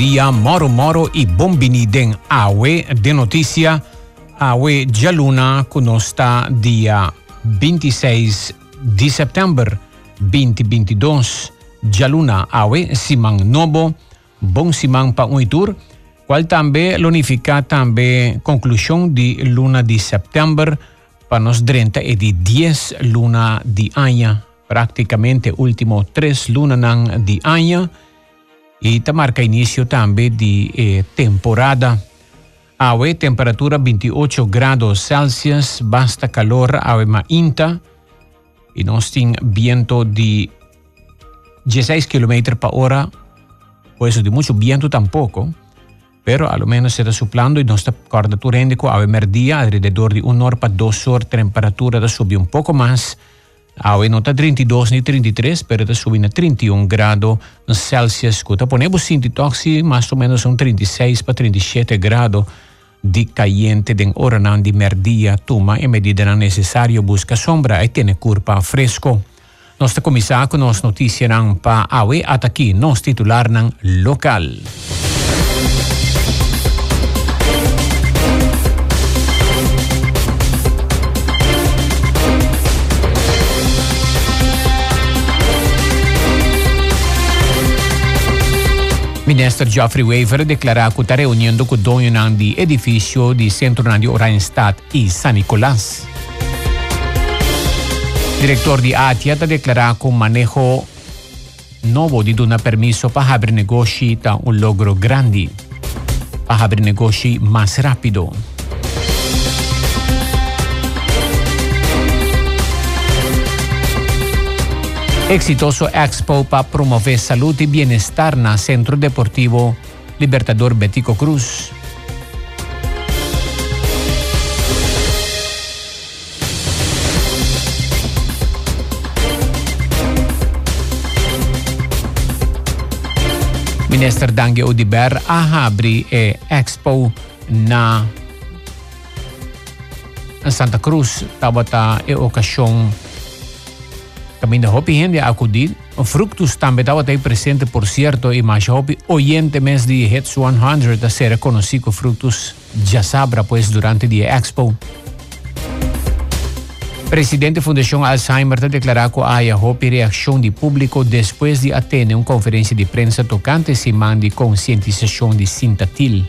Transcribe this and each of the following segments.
Via, Moro Moro y Bombini den Awe de noticia Awe Gialuna conosta día 26 de septiembre 2022. Gialuna Awe Siman Nobo, Bon Siman pa un tour, cual también lonifica también conclusión de luna de septiembre para nos 30 y de 10 luna de año, prácticamente último 3 luna de año e ta marca início também de eh, temporada. Awe temperatura 28 grados Celsius, basta calor awe inta e nós tem viento de 16 km por hora, pues de muito viento tampoco, pero a lo menos está soplando e nossa corda turendico awe merdia alrededor de 1 hora para 2 horas, temperatura da subir um pouco mais, Awe nota 32 ni 33, pero está subindo a 31 grados Celsius. Escuta, ponemos sinti toxi mais ou menos um 36 para 37 grados de caliente den hora de merdia tuma e medida necessário busca sombra e tiene curva fresco. Te começar com nossa notícia para Awe até aqui, nos titular local. Minister Geoffrey Waver declara que está reuniendo con Donion di edificio di Centro Radio Rheinstadt y San Nicolás. Director de ATIA declara que un manejo nuevo de una permiso para abrir negocios un logro grande, para abrir negocios más rápido. Exitoso expo para promover salud y bienestar en Centro Deportivo Libertador Betico Cruz. Minister Dange Odiber abri e expo na Santa Cruz tabata e ocasión Também da hopi gente acudir. Fructus também estava aí presente, por certo, e mais hopi oyente mês de Hits 100 a ser conhecido Fructus já sabra, pois, durante a Expo. Presidente da Fundação Alzheimer declarou que há hopi reação de público depois de atender uma conferência de prensa tocante semana de conscientização de Sintatil.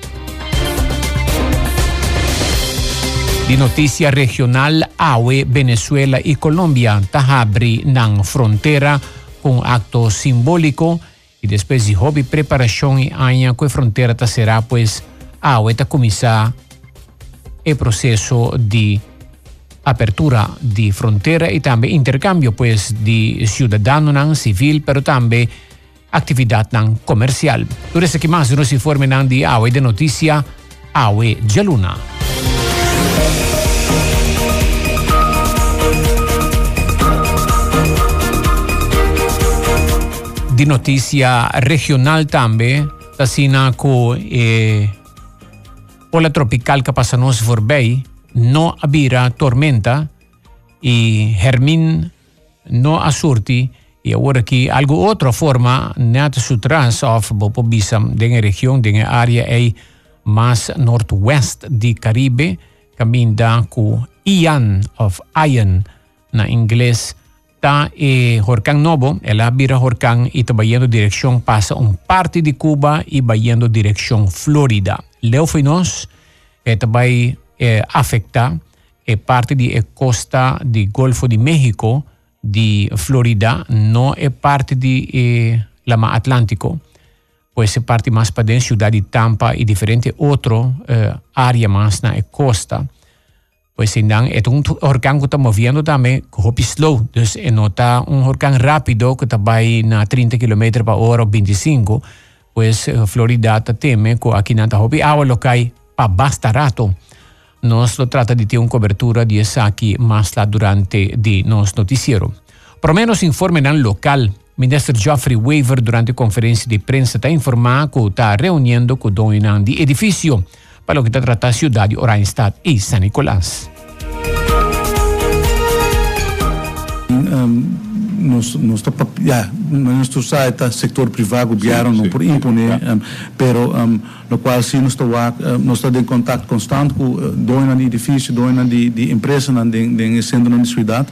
Di noticia regional AWE, Venezuela y Colombia tahabri nang frontera con acto simbólico y después de hobby preparación y año que frontera será pues AWE ta comienza el proceso de apertura de frontera y también intercambio pues de ciudadano nan civil pero también actividad nan comercial. Eso que más nos informe nan de AWE de noticia AWE Jaluna. De notícia regional também, assim com eh, ola tropical que passa nos voorbij, não havia tormenta e Hermin não asurti e agora que algo outra forma net sutras of bopo bisam den região den área é mais northwest de Caribe kaminda ku Ian of Ian na Ingles ta eh, e Jorcán Novo, el Ávira Jorcán, y va yendo dirección pasa un parte de Cuba y va yendo Florida. Leo finos, esta va eh, afecta e eh, parte de e eh, costa de Golfo de México, de Florida, no es parte de eh, la Atlántico. pues parte más para dentro, ciudad de Tampa y diferente otro eh, área más na costa. Pues en dan, es un huracán que está moviendo también, que slow, pues no está un huracán rápido que está a 30 km por hora o 25, pues Florida está teme que aquí no está hopi agua lo que hay para basta rato. Nos lo trata de tener una cobertura de esa aquí más la durante de nos noticiero. Por menos informe dan local Ministro Geoffrey Weaver durante conferência de prensa está informando que está reunindo com o dono de edifício para o que está tratando a cidade de Oranjestad e San Nicolás. Um, nos, nos ja, nuestro site sector privado governo não por imponer um, pero um, no qual sim nós estamos uh, nós estamos em contato constante com uh, doina de edifício doina de, de empresa na de, de centro na cidade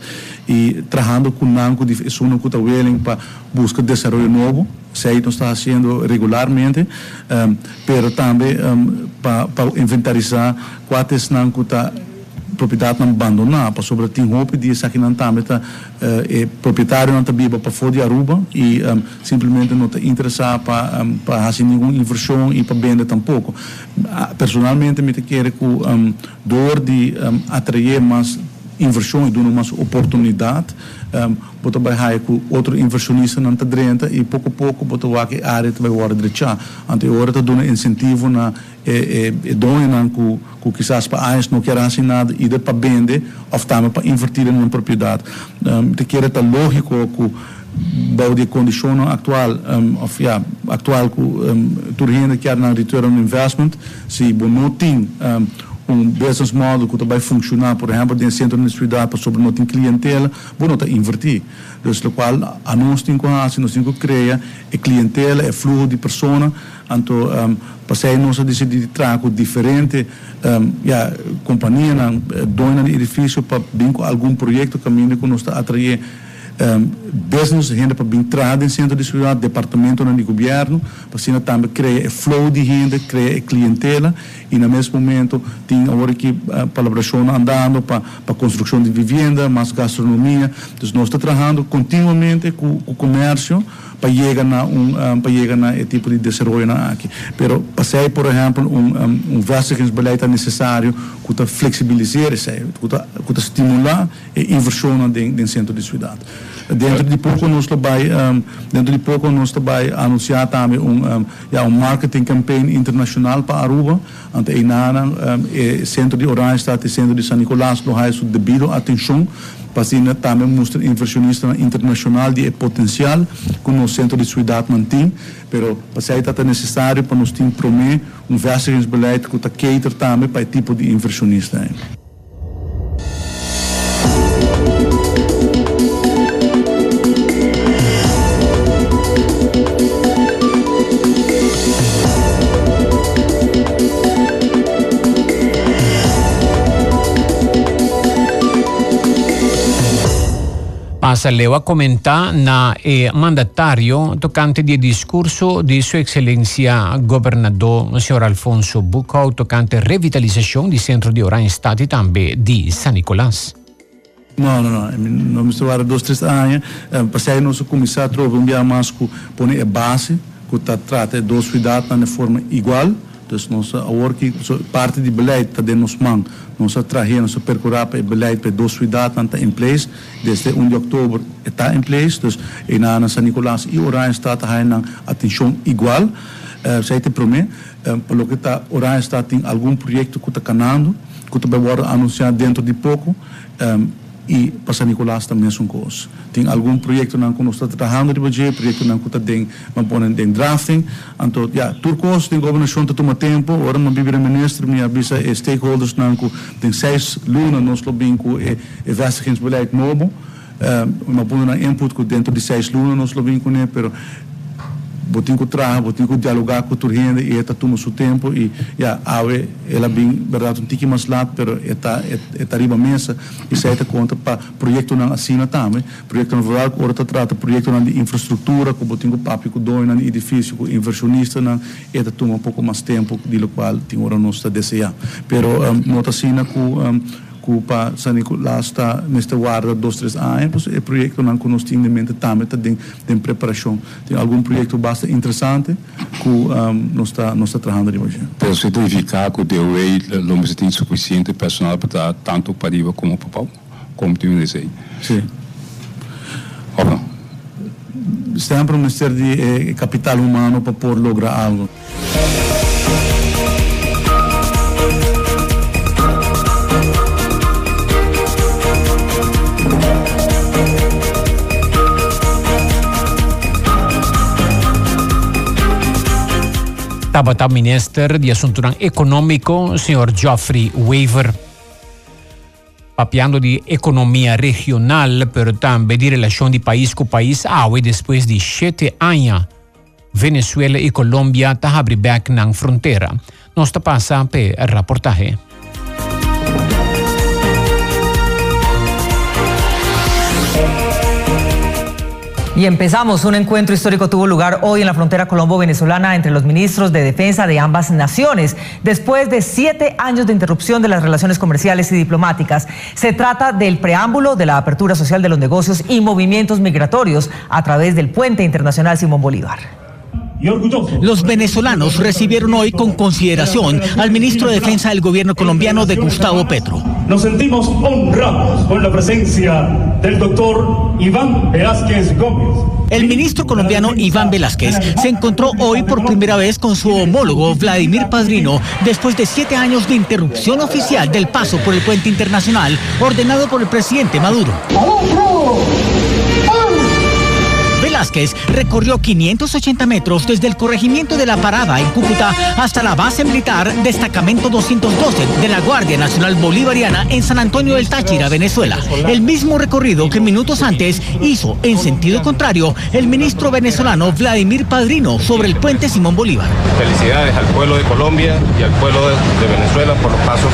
e trabalhando com nanco de isso não está para buscar desenvolvimento novo sei nós está fazendo regularmente um, pero também um, para inventarizar quais nanco está propriedade não abandonar, para sobre tem roupa de essa aqui não tá, meta é proprietário não biba para fora de Aruba e um, simplesmente não está interessado para um, para fazer nenhuma inversão e para vender tampouco. Personalmente me quero que um, dor de um, atrair mais inversão e dar mais oportunidade um, bota vai hai com outro inversionista não está dentro e pouco a pouco bota vai que área vai hora direita ante hora está dando incentivo na e, e, e dona com com quizás para eles não querem assim nada e para vender ou também para invertir em uma propriedade um, te quer tá lógico com bouw de condição atual um, of ja atual com um, turgene que na return on investment se bom não tem um, um business model que vai funcionar, por exemplo, dentro centro de cidade, para sobre tem clientela, bom, não invertir. Então, o qual a nós temos que nós temos que é clientela, é fluxo de pessoas, então, um, para nós decidir trago diferente, um, yeah, companhia, dona de edifício, para vir com algum projeto que que nós está atrair um, renda para entrar em centro de cidade, departamento no governo, para também criar flow de renda, criar clientela e no mesmo momento tem agora que a colaboração andando para para construção de vivenda, mais gastronomia, então nós estamos trabalhando continuamente com, com o comércio para chegar na um, um para chegar na tipo de desenvolvimento aqui. Pero passei por exemplo um um, um necessário que está flexibilizar isso, que está que está estimular a inversão dentro do centro de cidade. Dentro de pouco nós vai um, dentro de pouco nós vai anunciar também um, um, ja, um marketing campaign internacional para Aruba, ante Inana, um, e centro de Oranjestad e centro de San Nicolás, lo há devido atenção Pasina também mostra inversionista internacional de potencial que no centro de cidade mantém, pero para é necessário para nós ter promer um vestigingsobeleid que está cater também para tipo de inversionista. a Sallewa commentà na eh, mandatario tocante di discorso di Sua Eccellenza Governador signor Alfonso Bucau tocante revitalizzazione di centro di Orange Stati tambe di San Nicolás. No, no, no, não me estou a dois, três anos, passei nosso comissário, trouxe um dia mais que põe a base, que está trata dos cuidados de forma igual, então nós, a hora parte de Belém está dentro dos mãos, traje nossa percurar para beleid para duas cidades em place desde 1 de outubro está em place dus em na San Nicolás e Orange está na atenção igual uh, sei te promet uh, pelo que está Orange está tem algum projeto que está canando que está vai anunciar dentro de pouco um, e para Nicolás também é um coisa. Tem algum projeto não que nós estamos trabalhando de budget, projeto não que está tem, mas põe tem drafting. Então, já, turcos tem governação que toma tempo, ora não vive ministro, me avisa stakeholders não que tem seis lunas nós lo bem com e vestigingsbeleid novo. Uh, mas põe na input que dentro de seis lunas nós lo bem com ele, pero botin ko trabalhar, botin ko dialogar com a gente e está tomando seu tempo e já awe ela bem verdade um tiki mais lado, pero está está riba mesa e sai ta conta para projeto não assina também, projeto não rural ora ta trata projeto não de infraestrutura, com botin ko papi com dono não edifício, com inversionista não e ta toma um pouco mais tempo de lo qual tem ora nós está desejar. Pero um, nota assina com um, Cupa sa lasta nesta guarda dois três anos e projeto não nós temos em mente também tem tem preparação tem algum projeto bastante interessante que um, nós está nós está trabalhando de hoje você verificar que o DOE não tem suficiente personal para tanto para IVA como para como tem desejo sim Opa. sempre um ministério de eh, capital humano para poder lograr algo Tabata Minister de Assunto Econômico, Sr. Geoffrey Weaver. papiando de economia regional, pero também de relação de país com país, ah, e depois de sete anos, Venezuela e Colômbia tá abrir back na fronteira. Tá passa pe reportaje. Y empezamos. Un encuentro histórico tuvo lugar hoy en la frontera colombo-venezolana entre los ministros de defensa de ambas naciones, después de siete años de interrupción de las relaciones comerciales y diplomáticas. Se trata del preámbulo de la apertura social de los negocios y movimientos migratorios a través del puente internacional Simón Bolívar. Los venezolanos recibieron hoy con consideración al ministro de Defensa del gobierno colombiano de Gustavo Petro. Nos sentimos honrados con la presencia del doctor Iván Velázquez Gómez. El ministro colombiano Iván Velázquez se encontró hoy por primera vez con su homólogo Vladimir Padrino después de siete años de interrupción oficial del paso por el puente internacional ordenado por el presidente Maduro. Velázquez recorrió 580 metros desde el corregimiento de la Parada en Cúcuta hasta la base militar Destacamento 212 de la Guardia Nacional Bolivariana en San Antonio del Táchira, Venezuela. El mismo recorrido que minutos antes hizo en sentido contrario el ministro venezolano Vladimir Padrino sobre el puente Simón Bolívar. Felicidades al pueblo de Colombia y al pueblo de Venezuela por los pasos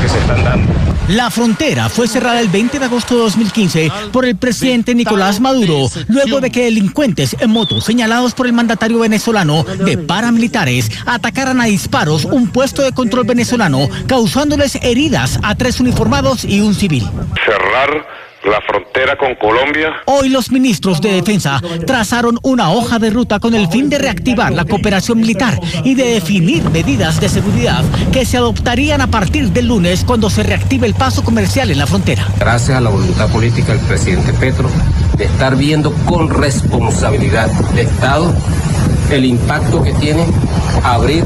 que se están dando. La frontera fue cerrada el 20 de agosto de 2015 por el presidente Nicolás Maduro, luego de que delincuentes en moto señalados por el mandatario venezolano de paramilitares atacaran a disparos un puesto de control venezolano, causándoles heridas a tres uniformados y un civil. Cerrar la frontera con Colombia. Hoy los ministros de Defensa trazaron una hoja de ruta con el fin de reactivar la cooperación militar y de definir medidas de seguridad que se adoptarían a partir del lunes cuando se reactive el paso comercial en la frontera. Gracias a la voluntad política del presidente Petro de estar viendo con responsabilidad de Estado el impacto que tiene abrir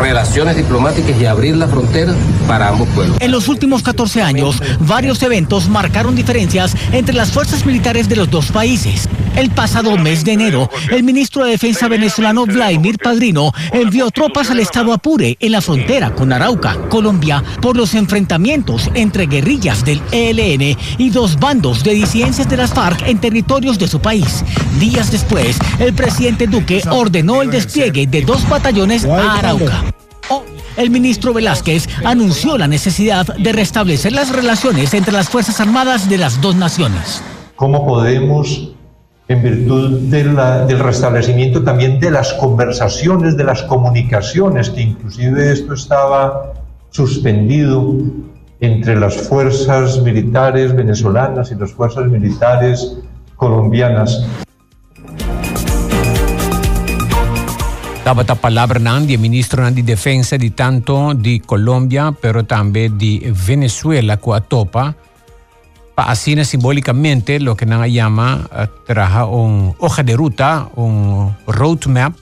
relaciones diplomáticas y abrir la frontera para ambos pueblos. En los últimos 14 años, varios eventos marcaron diferencias entre las fuerzas militares de los dos países. El pasado mes de enero, el ministro de Defensa venezolano Vladimir Padrino envió tropas al estado Apure en la frontera con Arauca, Colombia, por los enfrentamientos entre guerrillas del ELN y dos bandos de disidencias de las FARC en territorios de su país. Días después, el presidente Duque ordenó el despliegue de dos batallones a Arauca. El ministro Velázquez anunció la necesidad de restablecer las relaciones entre las Fuerzas Armadas de las dos naciones. ¿Cómo podemos en virtud del restablecimiento también de las conversaciones, de las comunicaciones, que inclusive esto estaba suspendido entre las fuerzas militares venezolanas y las fuerzas militares colombianas. Daba a palavra de ministro de Defensa de tanto de Colombia, pero también de Venezuela, que a topa así simbólicamente lo que nos llama uh, traja una hoja de ruta, un roadmap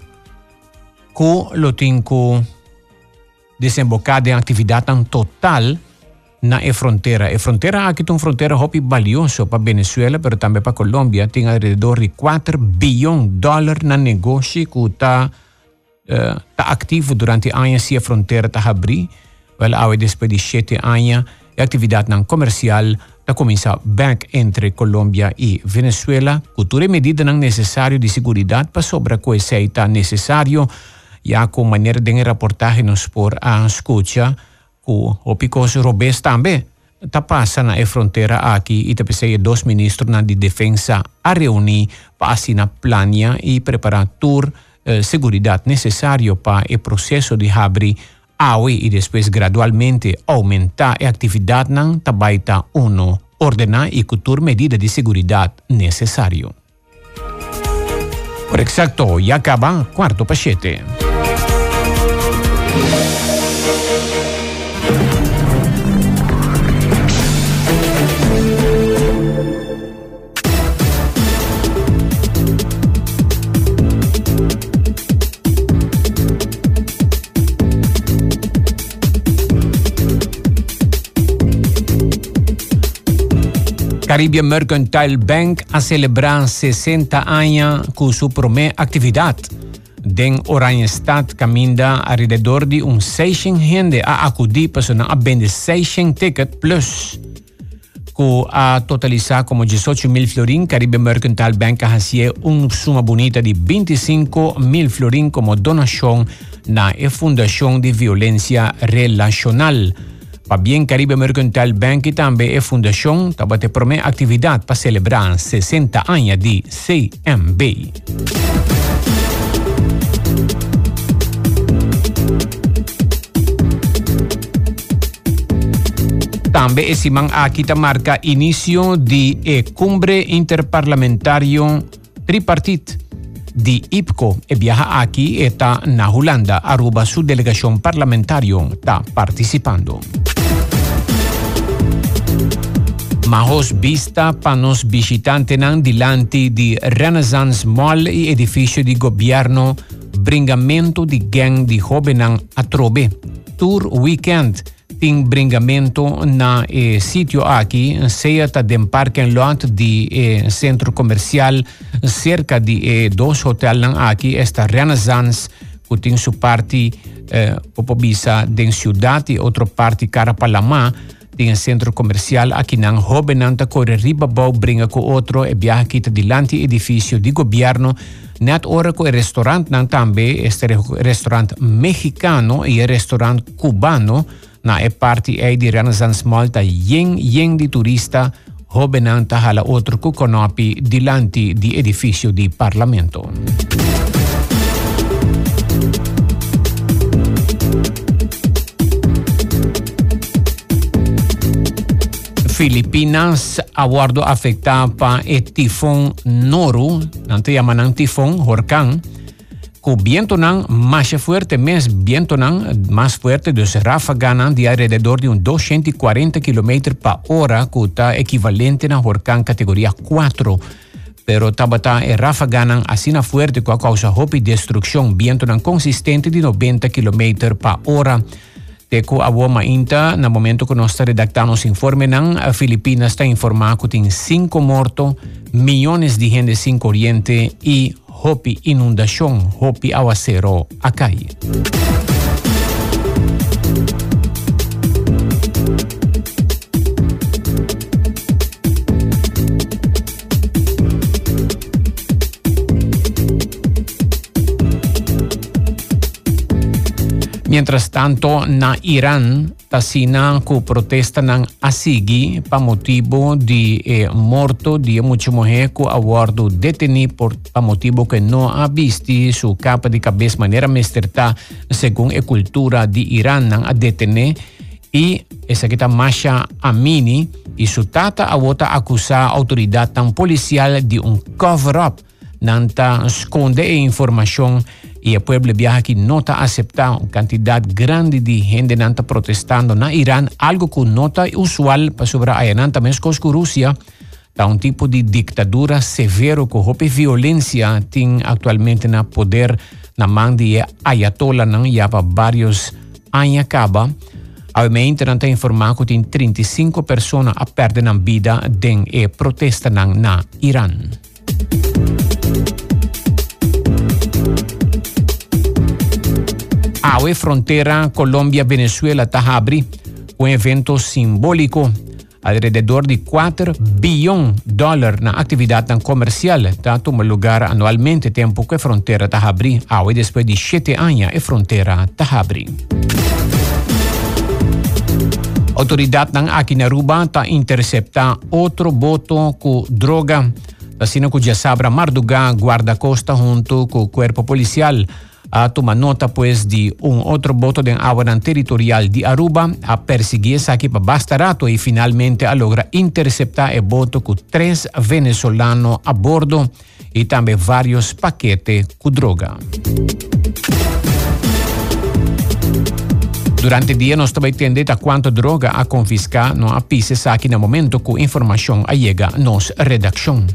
que lo tengo desembocado en actividad tan total na e frontera. E frontera aqui uma fronteira hopi valioso para Venezuela, mas também para Colômbia. Tem alrededor de 4 bilhões de dólares na negócio que está uh, tá ativo durante anos se a fronteira está abrir. Well, ao depois de 7 anos, a atividade não comercial da começar back entre Colômbia e Venezuela, cultura medida não necessário de segurança para sobre que está necessário, já com maneira de reportagem nos por a escuta, com o picos robês também, está passando a fronteira aqui e também dois ministros de defesa a reunir para assinar plania e preparar tur Eh, seguridad necesario para el proceso de abrir agua y después gradualmente aumentar la actividad nan tabaita uno ordenar y cultura medida de seguridad necesario. Por exacto, ya acaba cuarto pachete. Caribbean Mercantile Bank a celebrar 60 anos com sua primeira atividade. Den Oranjestad caminda alrededor de un 600 gente a acudir a vender 600 ticket plus que a totalizar como 18 mil florin, Caribe Mercantile Bank hacia uma suma bonita de 25 mil florin como donação na Fundação de Violência Relacional. Bem Caribe Mercantile Bank e também a Fundação te promete atividade para celebrar 60 anos de CMB. Tambe esimang akita marca inicio di e cumbre interparlamentario tripartit di IPCO e viaja aquí está na Holanda, Aruba su delegación parlamentario está participando. Mahos vista panos visitantes nan dilanti di Renaissance Mall e edificio di governo bringamento di gang di jovenan atrobe. Tour Weekend ting bringamento na eh, sitio aqui, cerca de parking lot de eh, centro comercial, cerca de eh, dos hotel aqui, esta Renaissance, que tem sua parte eh, popobisa de cidade e outra parte cara Palama, tem centro comercial aqui na Hobenanta, corre riba bau bringa com outro e viaja aqui dilante edifício de governo, net ora com o restaurante nan também, este restaurante mexicano e restaurante cubano, na e parti e di Renaissance Malta yen yen di turista hobenanta hala outro kukonopi dilanti di edificio di Parlamento. Filipinas aguardo afectada pa e tifón Noru, nanti llaman tifón Horkan, con viento nan más fuerte, más viento nan más fuerte, dus ráfaga de alrededor de un 240 km por hora, está equivalente a huracán categoría 4. Pero tabata e ráfaga nan así fuerte que causa hopi destrucción, viento nan consistente de 90 km por hora. Teco a inta, na momento que nós redactamos informe nan, a Filipinas está informado que tem 5 mortos, milhões de gente sem corriente e hopi inundação, hopi aguacero acai. Mientras tanto, na Irán, tasina ku protesta ng asigi pa motivo di eh, morto di mucho mujer ku deteni por pa motivo que no ha visti su capa di cabeza manera mesterta según e cultura di Iran ng adetene y esa kita Masha Amini y su tata awota acusa autoridad tan policial di un cover-up nanta esconde e información y el pueblo viaja que no está aceptando cantidad grande de gente nanta protestando na Irán, algo que no está usual para sobre Ayanan también es que Rusia está un tipo de dictadura severo que hope violencia tiene actualmente na poder na mão de Ayatollah já para vários anos acaba. Obviamente, não tem informado que tem 35 pessoas a perder a vida den e protesta na Irã. Aue frontera Colombia-Venezuela abrir um evento simbólico alrededor de 4 bilhões de dólares na atividade comercial. Está toma lugar anualmente, tempo que a fronteira está abrir. Aue depois de 7 anos, a fronteira está abrir. Autoridade aqui na Aruba está interceptar outro boto com droga. Assim que já sabe, Marduga guarda-costa junto com o corpo policial a tomar nota pues de un otro voto de agua territorial de Aruba a perseguir para Bastarato y finalmente a lograr interceptar el voto con tres venezolanos a bordo y también varios paquetes con droga. Durante el día nos estaba entendiendo a cuánta droga a confiscar no a pises aquí en el momento que información llega a nos redacción.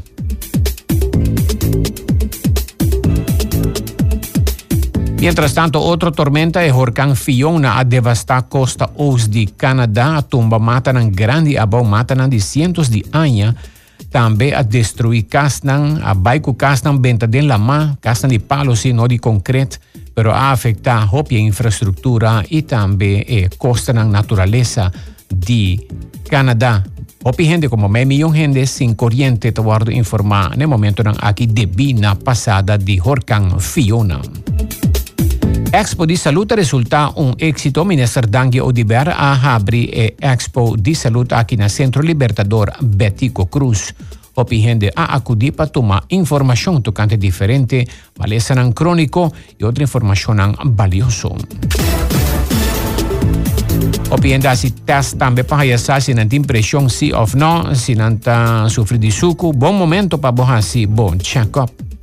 Mientras tanto, otra tormenta de huracán Fiona ha devastado costa oeste de Canadá, tumba matan grande abau matan de cientos de años também a destruir casas, a baico casas benta de lama, casas de palos e não de concreto, pero a afectar a infraestrutura e também eh, costa na natureza de Canadá. Hopi gente como meio milhão de gente sem corrente, te guardo informar no momento aqui de na passada de Fiona. Expo di Salute risulta un éxito. Minister Danghi Odiber a Habri e Expo di Salute aquí na Centro Libertador Betico Cruz. Opigende a acudir para tomar información tocante diferente, valesa crónico y e otra información valioso. Opinión si test también para hallar si no impresión sí o no, si no sufrir de suco, buen momento para vos así, buen check-up.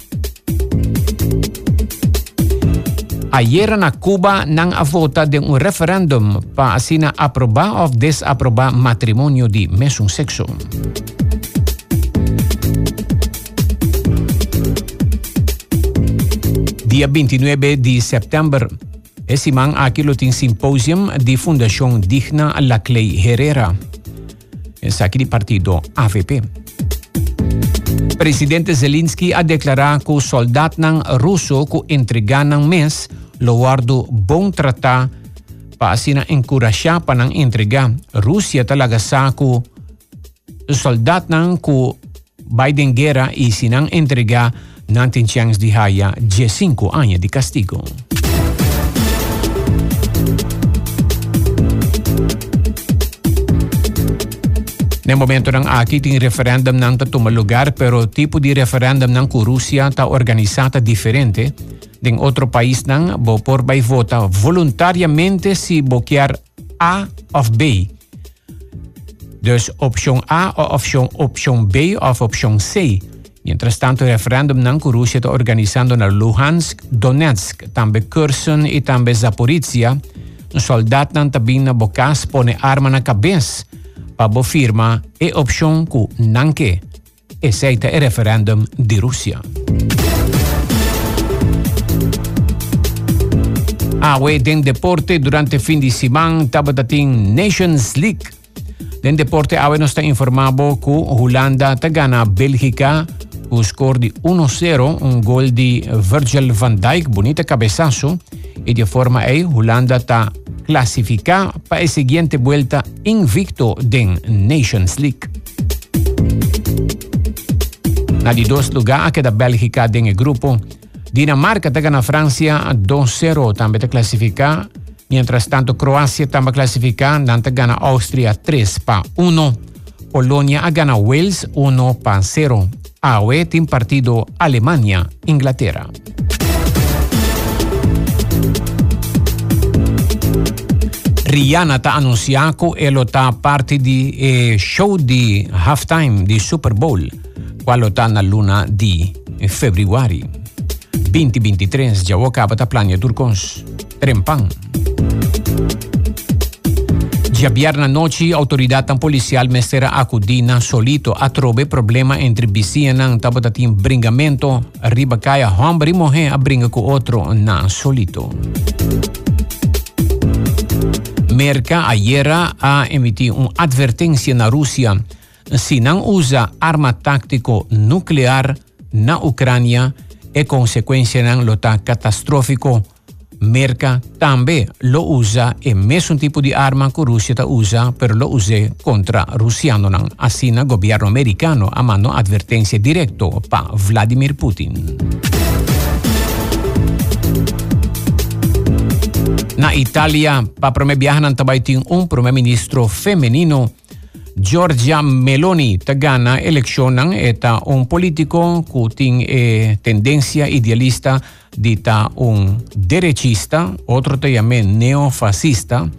Ayer na Cuba nang avota de un referéndum para asina aprobar o desaprobar matrimonio de mesmo sexo. Día 29 de septiembre. Es imán aquí lo tiene simposium de Fundación Digna La Clay Herrera. Es aquí el partido AVP. Presidente Zelensky ha declarado que soldados rusos que entregan mes Lowardo buong trata pa sina sinaengkurasya pa ng intriga. Rusya talaga sako soldat ng ku Biden gera isinang intriga natin siyang dihaya 15 anya di castigo. Na momento ng akiting referendum ng tatumang lugar pero tipo di referendum ng Kurusya ta organisata diferente de outro país não bo por vai votar voluntariamente se boquear A of B. Dus opção A ou opção, opção B ou opção C. Mientras tanto, o referendum na Rússia está organizando na Luhansk, Donetsk, também Kherson e também Zaporizhia. Um soldado não também na bocas põe arma na cabeça para firma e opção que não quer. Aceita o referendum de Rússia. Awe den deporte durante fin de semana tabatating Nations League. Den deporte awe nos está informado que Holanda te gana Bélgica o score de 1-0, un gol de Virgil van Dijk, bonita cabezazo, y de forma aí Holanda está clasificada para a seguinte vuelta invicto den Nations League. Na de dois lugares, que da Bélgica den grupo, Dinamarca está na Francia 2-0 também está classificada. Mientras tanto, Croácia também classificada, Nanta gana Áustria 3 para 1. Polônia gana Wales 1 para 0. AOE tem partido Alemanha, Inglaterra. Rihanna está anunciando que ela está parte de eh, show de halftime de Super Bowl, qual está na luna de fevereiro. 2023 já acaba da plania Turcons. Trempang. Já na noite, a autoridade policial mestera acudina solito a trobe problema entre vizinha tabatatim bringamento, arriba caia hombre e morrer a brinca com outro na solito. Merca ayer a emitir uma advertência na Rússia se não usa arma tático nuclear na Ucrânia e conseguenze conseguenseranno lotta catastrofico. Merca tambe lo usa e nessun tipo di arma che Russia usa per lo use contro Russia non assina governo americano a mano advertenze diretto pa Vladimir Putin. Na Italia, pa prome biahnan tabaitin un prome ministro femminino Giorgia Meloni te gana eleccionan eta un político que tiene eh, tendencia idealista dita un derechista, otro te llame neofascista.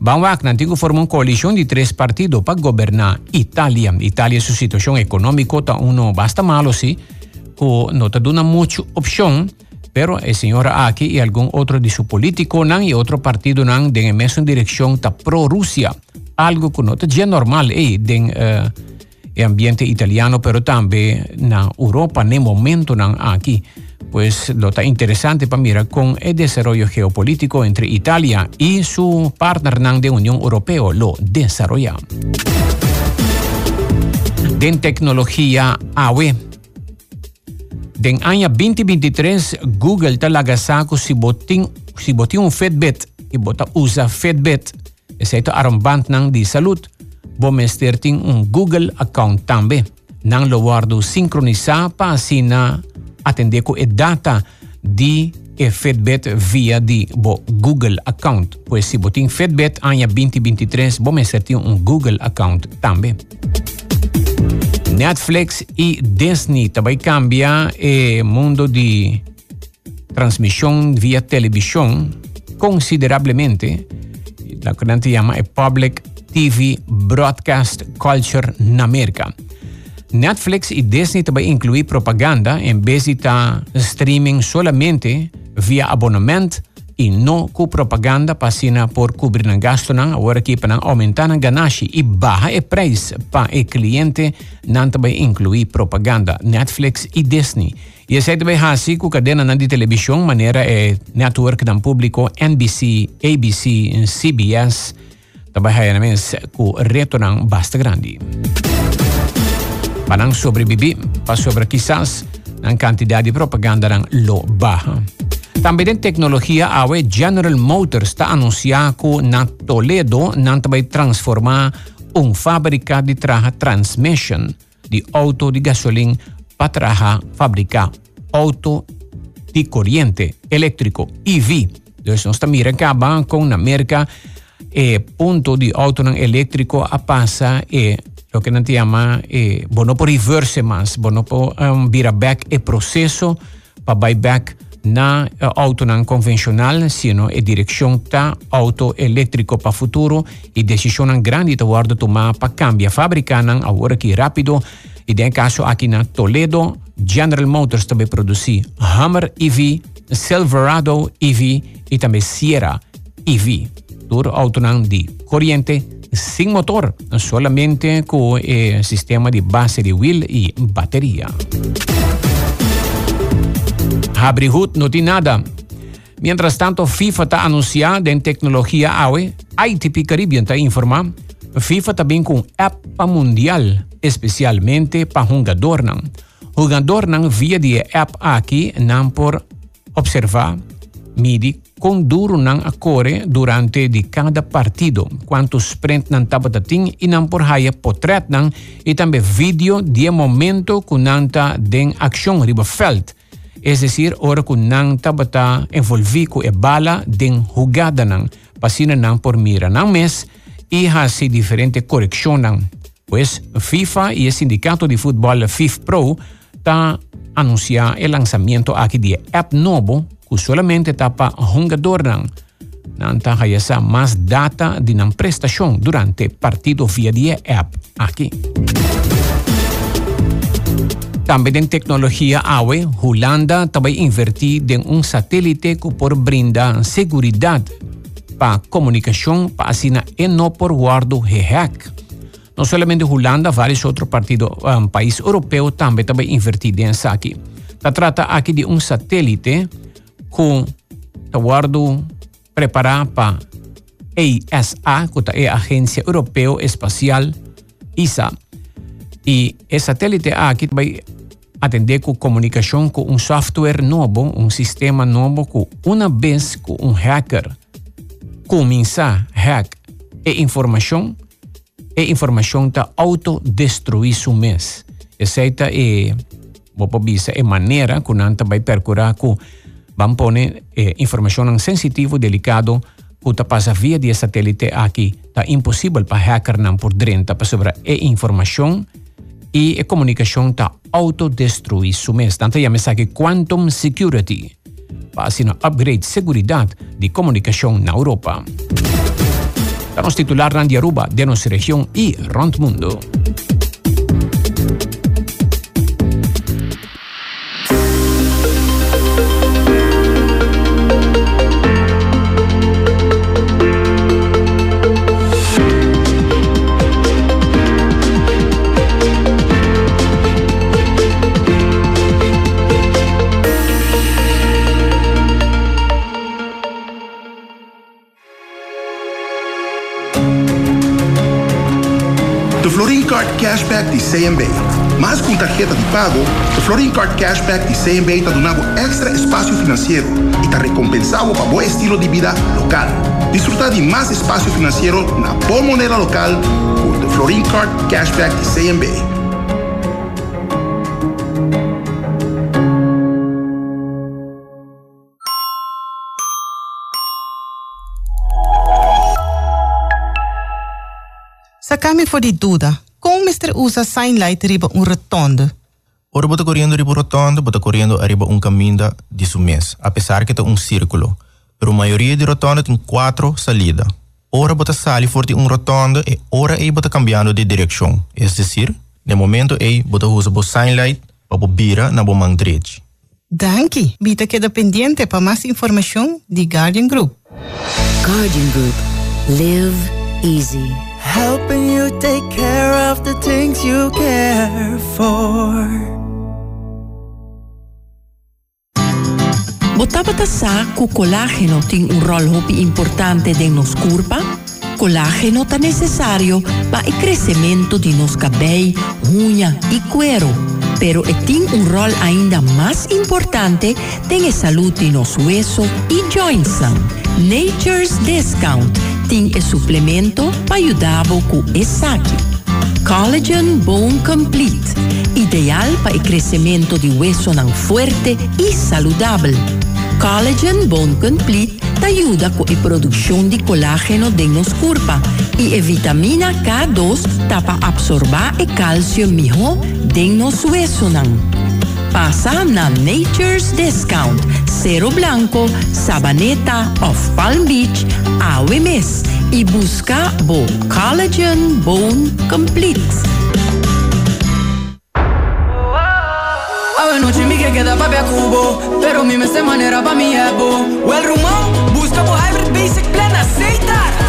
Vamos a que forma una coalición de tres partidos para gobernar Italia. Italia su situación económica está uno basta malo, sí, que no te da mucha opción, pero el señor aquí y algún otro de su político y otro partido nan de en dirección está pro Rusia algo que no es normal eh, en uh, el ambiente italiano, pero también en Europa, en el momento aquí. Pues lo está interesante para mirar con el desarrollo geopolítico entre Italia y su partner de Unión Europea lo desarrolla. Den tecnologia AWE. Den año 2023, Google talaga sako si boting si boting un Fitbit, i bota usa Fitbit, ese ito armband ng di salud, bomesterting un Google account tambe. Nang lo guardo sincronizar pa sina atender e data di e Fitbit via di bo Google account. Pues si boting Fitbit año 2023, bomesterting un Google account tambe. Netflix e Disney também cambia o mundo de transmissão via televisão consideravelmente. la corriente llama el Public TV Broadcast Culture en América. Netflix y Disney también incluyen propaganda en vez de streaming solamente via abonnement e y no con propaganda pasina por cubrir el gasto nan ahora que para aumentar el ganashi y baja el precio para el cliente nan también propaganda Netflix y Disney. E esse também assim com cadena de televisão maneira é network dan público NBC, ABC, CBS também há mesmo com retorno bastante grande. Para sobreviver para sobre quizás a quantidade de propaganda não lo barra também tem tecnologia a General Motors está anunciando na Toledo não vai transformar uma fábrica de traja transmission de auto de gasolina para traja fabricar auto de corriente elétrico EV. Então, nós estamos acabando com na América e ponto de auto elétrico a passa e o que nós chama e bono por reverse mas bono por um, vira back e processo para buyback na uh, auto não convencional, sino a direção ta auto elétrico para futuro e decisão grande de guarda tomar para cambiar fábrica não agora que rápido Y de caso aquí en Toledo, General Motors también produce Hammer EV, Silverado EV y también Sierra EV. Tour autonan de corriente sin motor, solamente con el eh, sistema de base de wheel y batería. Habrihut no tiene nada. Mientras tanto, FIFA está anunciada en tecnología AWE, ITP Caribbean está informa, FIFA también con app mundial especialmente para jogador não. Jogador não via de app aqui não por observar, midi com duro não a core durante de cada partido, quanto sprint não taba tating e não por haya portrait não e também vídeo de momento com nanta den ação riba felt es decir, ora ku nang tabata envolvi ku e bala den jugada nang pasina nang por mira nang mes e hasi diferente nang. Pues FIFA y el sindicato de fútbol FIFA Pro ta anuncia el lanzamiento aquí de app nuevo que solamente tapa jugador nanta hayasa más data de nang prestación durante partido via de app aquí. Também em tecnologia AWE, Holanda também invertir em um satélite que por brindar segurança para comunicação para e não por guardo hack. Não somente Holanda, vários outros partidos, um, países europeus também também invertir nessa aqui. Se trata aqui de um satélite com guardo preparar para ESA, que é a Agência Europeia Espacial, ESA. E esse satélite aqui vai atender com comunicação com um software novo, um sistema novo que uma vez que um hacker começar hack e informação, e informação está autodestruir o mês. Essa é vou é maneira que não vai percurar que vamos pôr informação sensitiva, delicado, que está passa via de satélite aqui. Está impossível para hacker não por dentro para sobre a informação e a comunicação está autodestruir su mês. Tanto é mensagem Quantum Security para assim upgrade segurança de comunicação na Europa. Damos titular Randy Aruba de nuestra región y rondmundo. Card Cashback de CMB. Mas com tarjeta de pago, o Florin Card Cashback de CMB está dando extra espaço financeiro e está recompensado para bom estilo de vida local. Desfrutar de mais espaço financeiro na boa moneda local com o Florin Card Cashback de CMB. Sacar-me for de dúvida, mestre usa sign light riba um rotonda? Ora bota correndo riba rotonda, bota correndo arriba um caminho de sumês, apesar que é um círculo. Pero a maioria de rotonda tem quatro salidas. Ora bota sali for de um rotonda e ora ei bota cambiando de direção. É decir, no momento ei bota usa o sign light para bira na bo mão direita. Danke, bita queda pendiente para mais informação de Guardian Group. Guardian Group. Live easy. helping you take care of the things you care for. Botabata sa ku colágeno ting un rol hopi importante de nos curpa? Colágeno tan necesario para el crecimiento de nos cabello, uña y cuero, pero e tiene un rol ainda más importante en la e salud de nos hueso y joints. Nature's Discount tem e suplemento para ajudar com saque. Collagen Bone Complete, ideal para o crescimento de hueso não forte e. Collagen Bone Complete te ajuda com a produção de colágeno de nos corpo e a vitamina K2 para absorver o cálcio melhor de nos hueso pasa na Nature's Discount, Cero Blanco, Sabaneta of Palm Beach, AWMS e busca Bo Collagen Bone Complete. Noche mi que queda pa' cubo, pero mi mente manera pa' mi ebo. O el busca por hybrid basic aceitar.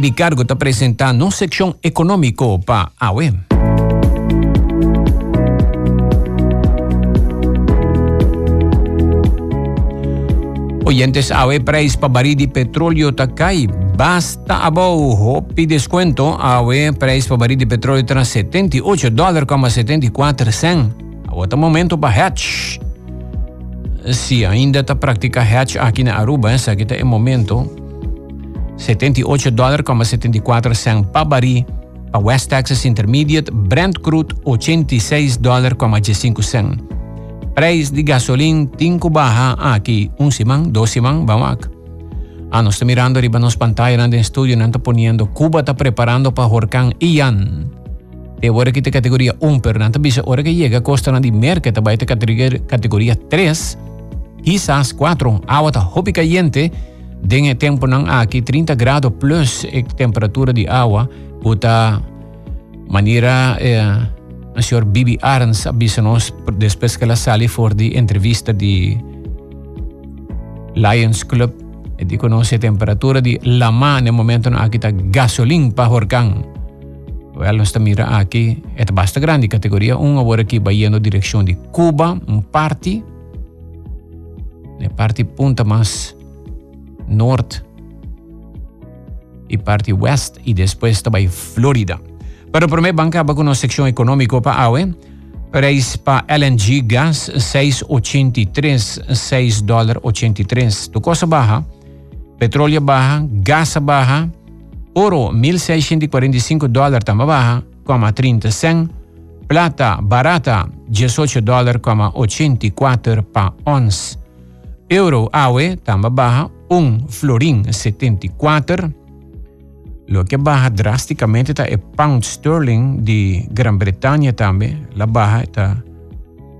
De Cargo está apresentando una sección económico para AWE. Oyentes AWE precio para barril de petróleo Takai. Basta abo hopi descuento AWE precio para barril de petróleo está 78 dólares, 74 cent. A outro momento para hatch. Se ainda está praticando hatch aqui na Aruba, essa aqui é o momento 78 dólares, 74 cent para Bari, para West Texas Intermediate, Brent Crude 86 dólares, 5 cent. Preço de gasolina 5 barra aqui, um simão, dois simão, vamos aqui. Ah, nós estamos mirando arriba nos pantallas no estúdio, não está poniendo Cuba está preparando para Horcan Ian. De agora que te categoria 1, pero não está hora que llega costa de merca, vai ter categoria 3, quizás 4, agua está caliente, Dinge tempo nang aqui 30 graus plus a temperatura de água, puta maneira eh, o senhor Bibi Arns avisa-nos depois que ela sale for de entrevista de Lions Club e di a temperatura di lama no momento na aqui tá gasolina para horcang. Well, nós mira aqui, é basta grande categoria 1, agora aqui vai indo direção de Cuba, um parte, né, parte punta mais North y parte West y después vai Florida. Para o primeiro banco, há uma secção econômica para AUE. Para LNG gas 6,83, 6 dólar 83. Tu costa barra, petróleo barra, gás barra, ouro 1.645 dólar também barra, 30 cent, plata barata 18 dólar, 84 para 11. Euro AUE também barra, 1 florim 74. Lo que baja drasticamente está el pound sterling de Grã-Bretanha também, La baja está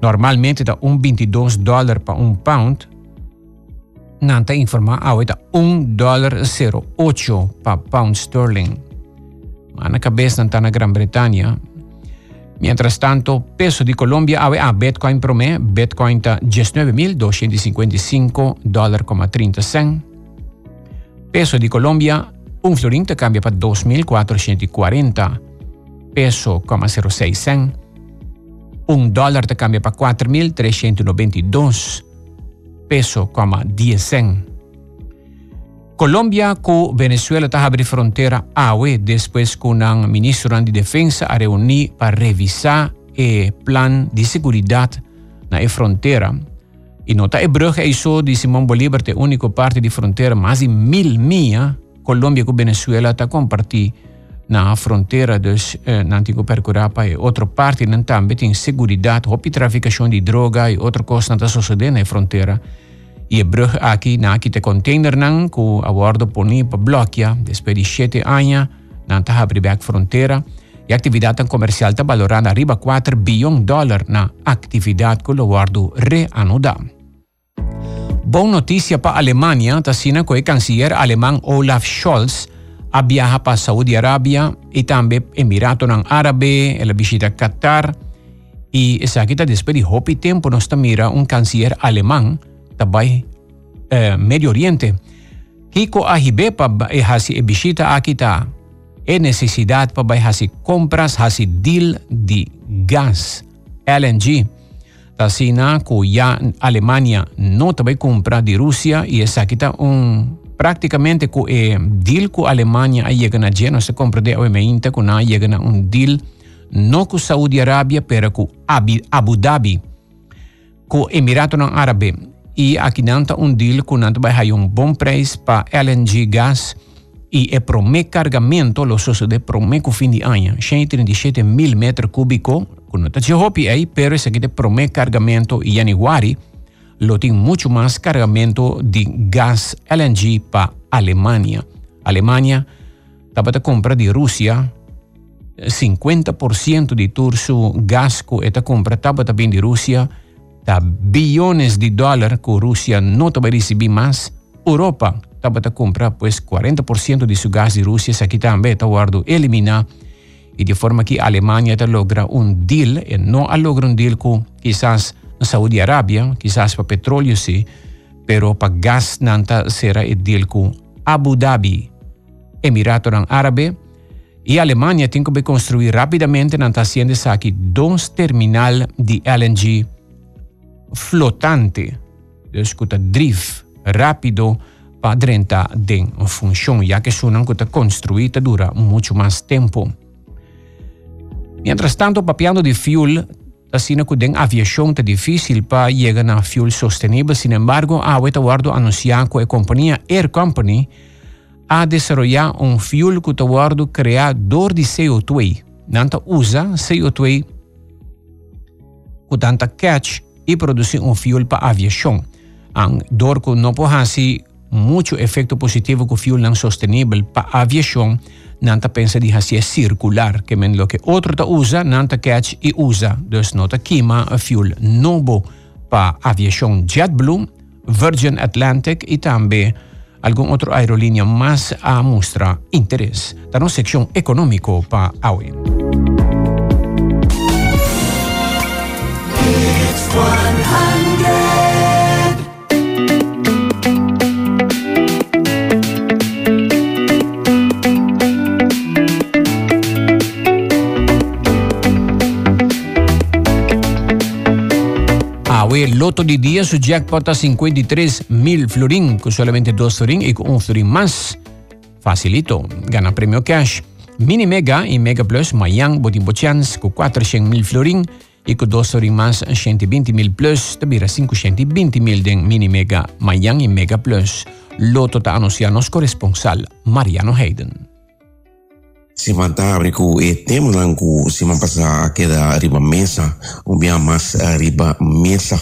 normalmente está 1,22 dólar para 1 pound. Nanta informa ahora está 1 dólar 08 para pound sterling. Mas na cabeça não está na Grã-Bretanha, Mientras tanto, peso de Colombia awe a Bitcoin pro me, Bitcoin está 19.255 dólar 30 cent. Peso de Colombia, un florín te cambia para 2.440 peso, 06 cent. Un te cambia para 4.392 peso, 10 cent. Colombia com Venezuela está abrindo fronteira AUE depois que o ministro de Defesa a reunir para revisar o plano de segurança na fronteira. E nota é brug isso de Simão Bolívar, a única parte de fronteira, mais de mil milhas, Colômbia com Venezuela está compartilhando na fronteira dus eh, na antigo percurapa e outra parte não também tem segurança, houve traficação de droga e outra coisa está sucedendo na fronteira. Y I brug aki naki te container nan ku abordo poni pa blokia despedi shete anya nan ta habri back frontera y actividad tan comercial ta valoran arriba 4 billion dollar na actividad ku lo wardu reanuda. Bon noticia pa Alemania ta sina ko canciller alemán Olaf Scholz a viaja pa Saudi Arabia y tambe Emirato nan Árabe, la visita Qatar y esa kita despedi hopi tempo nos ta mira un canciller alemán também eh, Medio Oriente. Kiko ahibe pa e hasi e bisita akita e necessidade para hasi compras hasi deal de gas LNG. Tasina ku ya Alemania no também compra de Rússia e essa kita um praticamente ku e deal ku Alemania a chega na geno se compra de OMINTA ku na chega na um deal no ku Saudi Arabia pero ku Abu Dhabi ku Emirato ng Arabe e aqui nanta um deal com nanta vai um bom preço para LNG gas e é para o cargamento sucede para o fim de ano. 137 mil metros cúbicos com nanta se hopi aí pero esse aqui é para o cargamento e januari lo tem muito mais cargamento de gas LNG para Alemanha Alemanha estava a compra de Rússia 50% de todo seu gás que está compra estava também de Rússia da bilhões de dólares que a Rússia não vai receber mais, Europa estava a comprar pois 40% de seu gás de Rússia, aqui também está guardo eliminar. E de forma que a Alemanha está logra um deal e não logra um deal com quizás Saudi Arábia, quizás para petróleo sim, pero para gás nanta será o deal com Abu Dhabi, Emirato Árabe, e a Alemanha tem que construir rapidamente nanta hacienda aqui dois terminal de LNG flotante, dus kuta drift rápido para drentar de função, já que sunan kuta construída dura muito mais tempo. Mientras tanto, papiando de fuel, assim que den aviação está difícil para chegar na fuel sustentável, sin embargo, a Weta Guardo anunciar que a companhia Air Company a desenvolver um fuel que está guardo criador de CO2. Nanta usa CO2 que tanta catch e produzir um fuel para a aviação. Ang dorco não pode muito efeito positivo com fuel não sustentável para a aviação, nanta pensa de fazer circular, que men lo que outro ta usa, nanta catch e usa, dus nota queima a fuel novo para a aviação JetBlue, Virgin Atlantic e também algum outro aerolínea mais a mostrar. Está na seção econômico para a Awe loto de dia su jackpot a 53 mil florín, con solamente dos florín y con un florín más. Facilito, gana premio cash. Mini Mega e Mega Plus, Mayang, Botimbo Chance, com 400 mil florín com dois florín mais 120 mil plus, tabira 520 mil den Mini Mega, Mayang e Mega Plus. Loto ta anuncia nos corresponsal Mariano Hayden. Se manta abre ku e temo lang ku se man pasa queda arriba mesa, un bia más arriba mesa.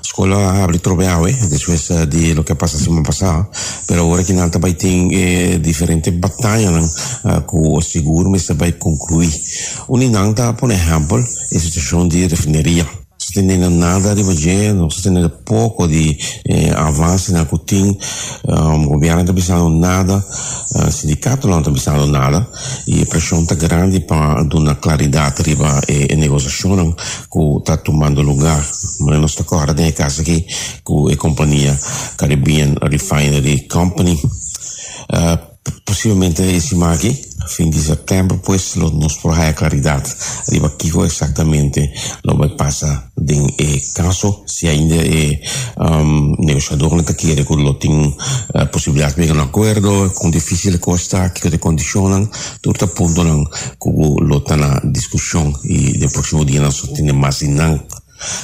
sekolah boleh terus beau eh? Di Swiss di lo che passa sembra passa però ora che in alta baiting e differente battaglia nan ku eh, sicuro mi sta bai conclui. Un in alta per esempio è situazione di refineria. Sostenendo nada di Vangelo, sostenendo poco di eh, avanzi nel Coutin, eh, um, governo non sta pensando nada, uh, sindicato non sta pensando nada, e pressione è grande per una clarità arriva e, e negoziazione che sta tomando luogo. Bueno, nos tocó ahora en casa que eh, la compañía Caribbean Refinery Company. Uh, posiblemente ese maqui a fin de septiembre pues lo, nos prohaya claridad. De aquí pues, exactamente lo que pasa en el eh, caso si hay de um, negociador que quiere que lo tenga uh, posibilidad de llegar a un acuerdo con difícil costa que te condicionan todo punto en que lo tan discusión y el próximo día nos tiene más en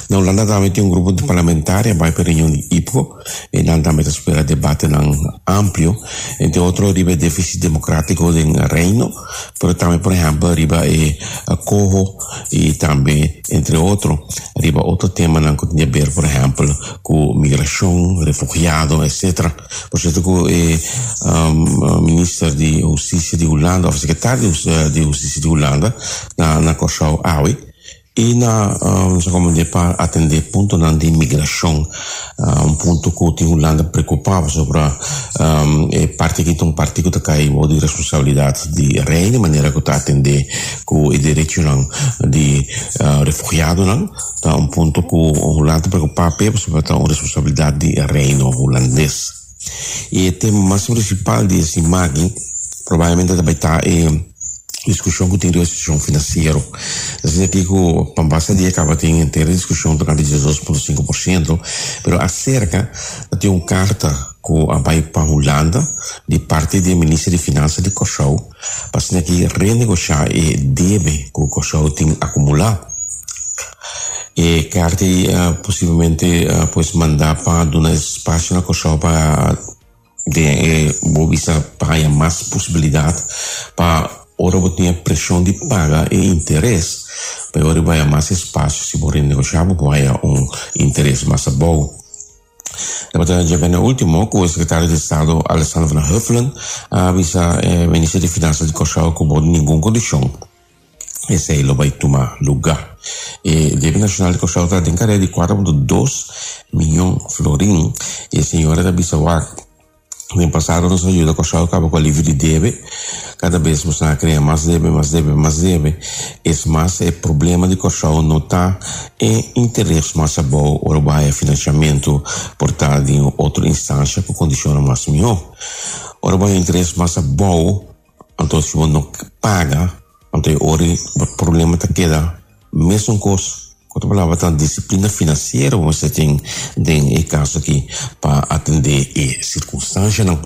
Nang landa da meti un grupo de parlamentaria vai per reunião IPCO e landa meti spera debate nan ampio e de outro riba deficit democrático del reino pero também por exemplo riba e eh, coho e também entre outro riba outro tema nan que a ver por exemplo com migração refugiado etc por certo que e ehm, ministro de justiça de Holanda ou secretário de justiça de Holanda na na Kosovo e na um, como de para atender ponto na de imigração uh, um ponto que o tinha Holanda preocupava sobre um, é parte que um partido que cai de responsabilidade de rei de maneira que está atender com o direito não de uh, refugiado não tá um ponto que o Holanda preocupava sobre a responsabilidade de reino holandês e o tema mais principal desse imagem provavelmente também está é discussão que tem discussão financeira. Assim aqui que o Pambasa dia acaba tendo inteira discussão durante 18,5%, mas acerca de uma carta que vai para a Holanda de parte do ministro de Finanças de Kosovo, para aqui renegociar e deve que o Kosovo tem acumular e carta uh, possivelmente uh, pois mandar para dar espaço na Kosovo para de, eh, vou para mais possibilidade para ora tinha pressão de paga e interesse, para ora vai mais espaço, se for negociar, vai um interesse mais bom. Depois, já vem o último, o secretário de Estado, Alessandro Van Huffelen, avisa o ministro de Finanças de Kosovo que não nenhuma condição. Esse aí vai tomar lugar. E o débito nacional de Kosovo está em de 4,2 milhões de florins. E a senhora da Bissau no passado nos ajuda a acaba com o alívio de débito cada vez mais a criar mais débito, mais débito, mais débito. Esse mais é problema de Kosovo não está em interesse mais bom ou vai financiamento portado em outra instância que condiciona mais melhor. Ora vai interesse mais bom, então se não paga, então o problema está queda mesmo coisa quando falava da disciplina financeira, você tem, tem caso aqui para atender e circunstância, não.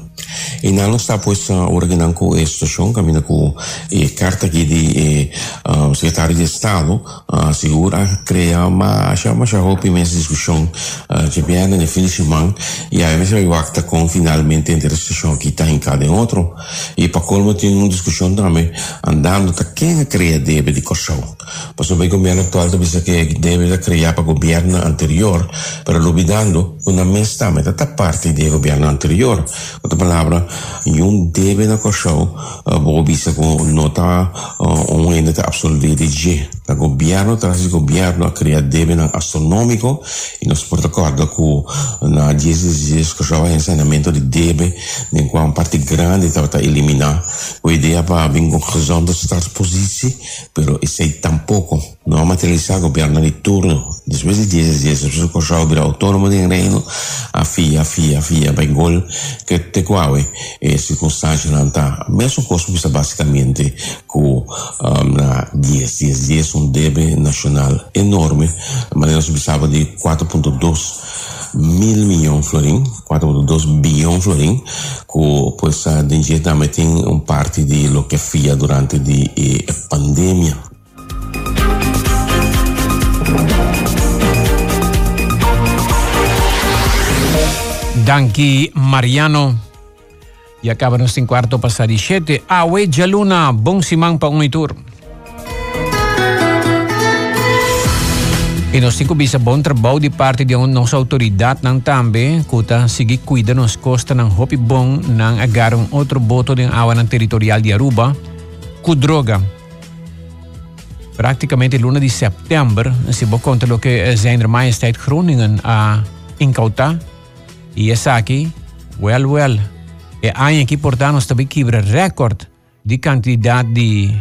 E não está pois ordenando com a situação, caminha com a carta aqui de uh, secretário de Estado, uh, segura, cria uma, chama, já roupa imensa discussão, uh, de bem, de finishman, e aí você vai acta com finalmente entre a situação aqui está em cada outro, e para colmo tem uma discussão também, andando, tá quem cria débito de corção. Pois o governo atual também que deve criar para o governo anterior, pero olvidando uma mestamente da parte do governo anterior. Outra palavra e um deve na colchão, uh, eh, Bobi, segundo nota, eh, uh, um ainda absolvido de gobierno governo, el gobierno crea debe nan astronómico e nos por acordo cu na 10 dias que jovem ensinamento de debe nem com parte grande trata eliminar o ideia para vir conclusão razão das transposições pero isso aí tampouco não materializar governo de turno. Depois de 10 dias a pessoa que jovem virar autônomo de reino a fia a fia a fia bem gol que te quave e circunstância não o mesmo coisa basicamente com um, na 10 10 10 un debe nacional enorme, a maneira subissava de 4.2 mil milhão florim, 4.2 bilhão florim, que pues a dinheiro também tem parte de lo que fia durante la eh, pandemia. Danki Mariano. Iacaba nos 5 quarto passati 7. Awe Jaluna, bom simão para un tour. Temos bisa bom trabalho de parte de nossa autoridade ng tambe, kuta sige cuida nos costa bom ng agarong outro boto ng awa ng territorial de Aruba, ku droga. praticamente luna de setembro, se vou contar o que zijn majesteit Groningen a incautar, e essa aqui, well, well, é ano que portanto também quebra recorde de quantidade de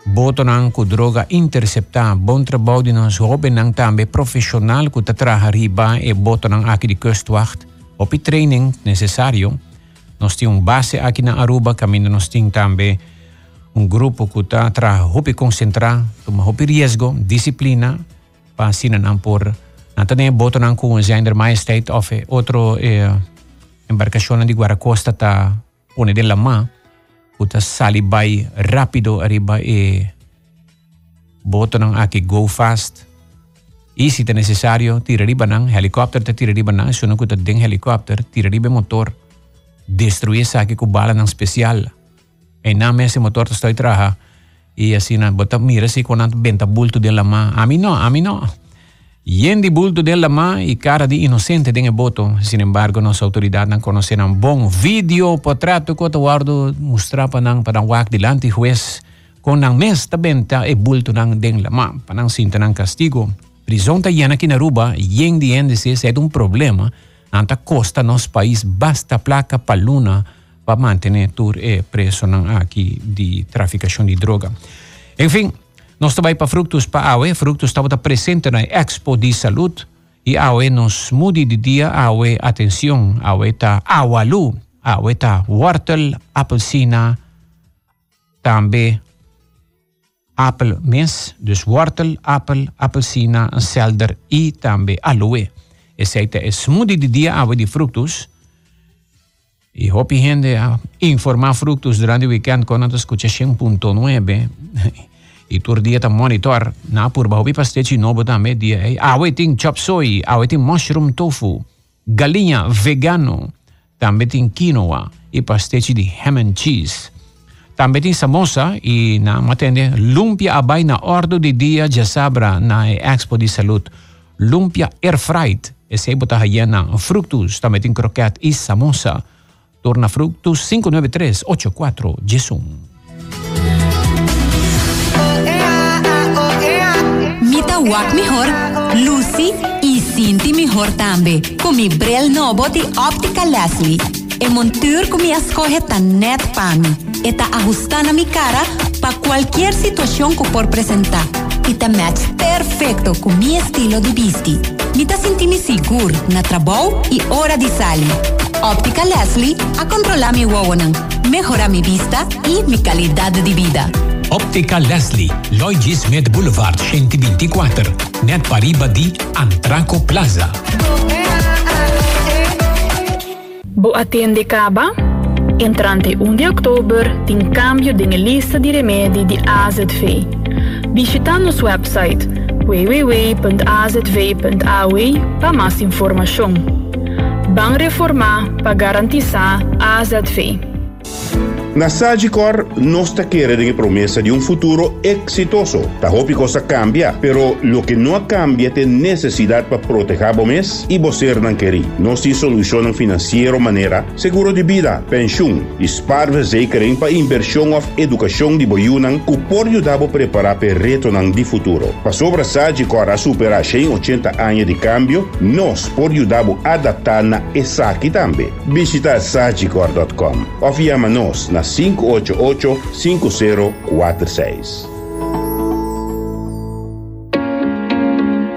Botonan ku droga intercepta bontrabouwdin aan zwoben nang tambe profesional ku tatraha riba e botonan aki di kustwacht op i training necessario. Nosti un base aki na Aruba kamin nosti tambe un grupo ku ta tra concentra tuma hopi riesgo disciplina pa sinan ampor natane botonan ku un zender majesteit of eh, otro eh, embarcazione di guardacosta ta pone della ma. Mão Uta sali bay rapido arriba e boto ng aki go fast. Easy ta necesaryo, tira riba ng helicopter ta tira riba ng sunod ko ta ding helicopter, tira riba motor. Destruye sa aki ko bala ng special. E name si motor ta stoy traha. E asina, bota mira si ko nang benta bulto de la ma. Ami no, ami no. Yen di bulto della ma e cara di inocente den boto. Sin embargo, nos autoridad nan conocen un bom video potrato ko tawardo mustra pa nang padang wak dilante juez con nang mes tabenta e bulto nang den la ma panang sinta nang castigo. Prison ta yana kinaruba yen di índice é um problema anta costa nos país basta placa paluna para manter tur e preso nang aqui de traficação de droga. Enfim, Nós também para frutos para AOE, frutos estava presente na Expo de Saúde e AOE nos mude de dia, AOE, atenção, AOE está awalu, AOE está wortel, apelsina, também appelmens, dus wortel, appel, apelsina, selder e também aloe. Esse é o smoothie de dia, AOE de frutos. Y e Hopi Gente informa frutos durante el weekend con escucha 100.9. Iturdieta monitor na purba hobi pasteci nobo da medie. Awe ting chop soy, awe ting mushroom tofu, galinha vegano, também tem quinoa e pasteci de ham and cheese. Também tem samosa e na matende lumpia abai na ordo de dia de sabra na expo de salut. Lumpia air fried, esse aí bota hiena, fructus, também tem croquete e samosa. Torna fructus 593 84 11. Nahuac mejor, Lucy y Cinti mejor también. Con mi brel no boti óptica Leslie. En montur con mi escoge tan net pan. Eta ajustana mi cara para cualquier situación que por presentar. Y te match perfecto con mi estilo de visti. Mi te sentimi seguro na trabajo y hora de salir. Óptica Leslie a controlar mi wawanan mejorar mi vista y mi calidad de vida. Optica Leslie, Lloyd Smith Boulevard 124, net pariba di Antraco Plaza. Bo attende Caba? Entrante 1 de oktober tem cambio de lista de remédio de AZV. Visita nosso website www.azv.aue para mais informação. Bang reformar para garantizar AZV. Na Sagicor, nós está querendo promessa de um futuro exitoso. Tá hope coisa cambia, pero lo que não cambia tem necessidade para proteger o mês e você não querer. Nós temos solução financeira maneira, seguro de vida, pensão, sparverzekering para inversão of educação de boiunan que pode ajudar a preparar para reto de futuro. Para sobre Sagicor a superar 180 anos de câmbio, nós pode ajudar a adaptar na ESAC também. Visita sagicor.com ou chama nos na 588-5046.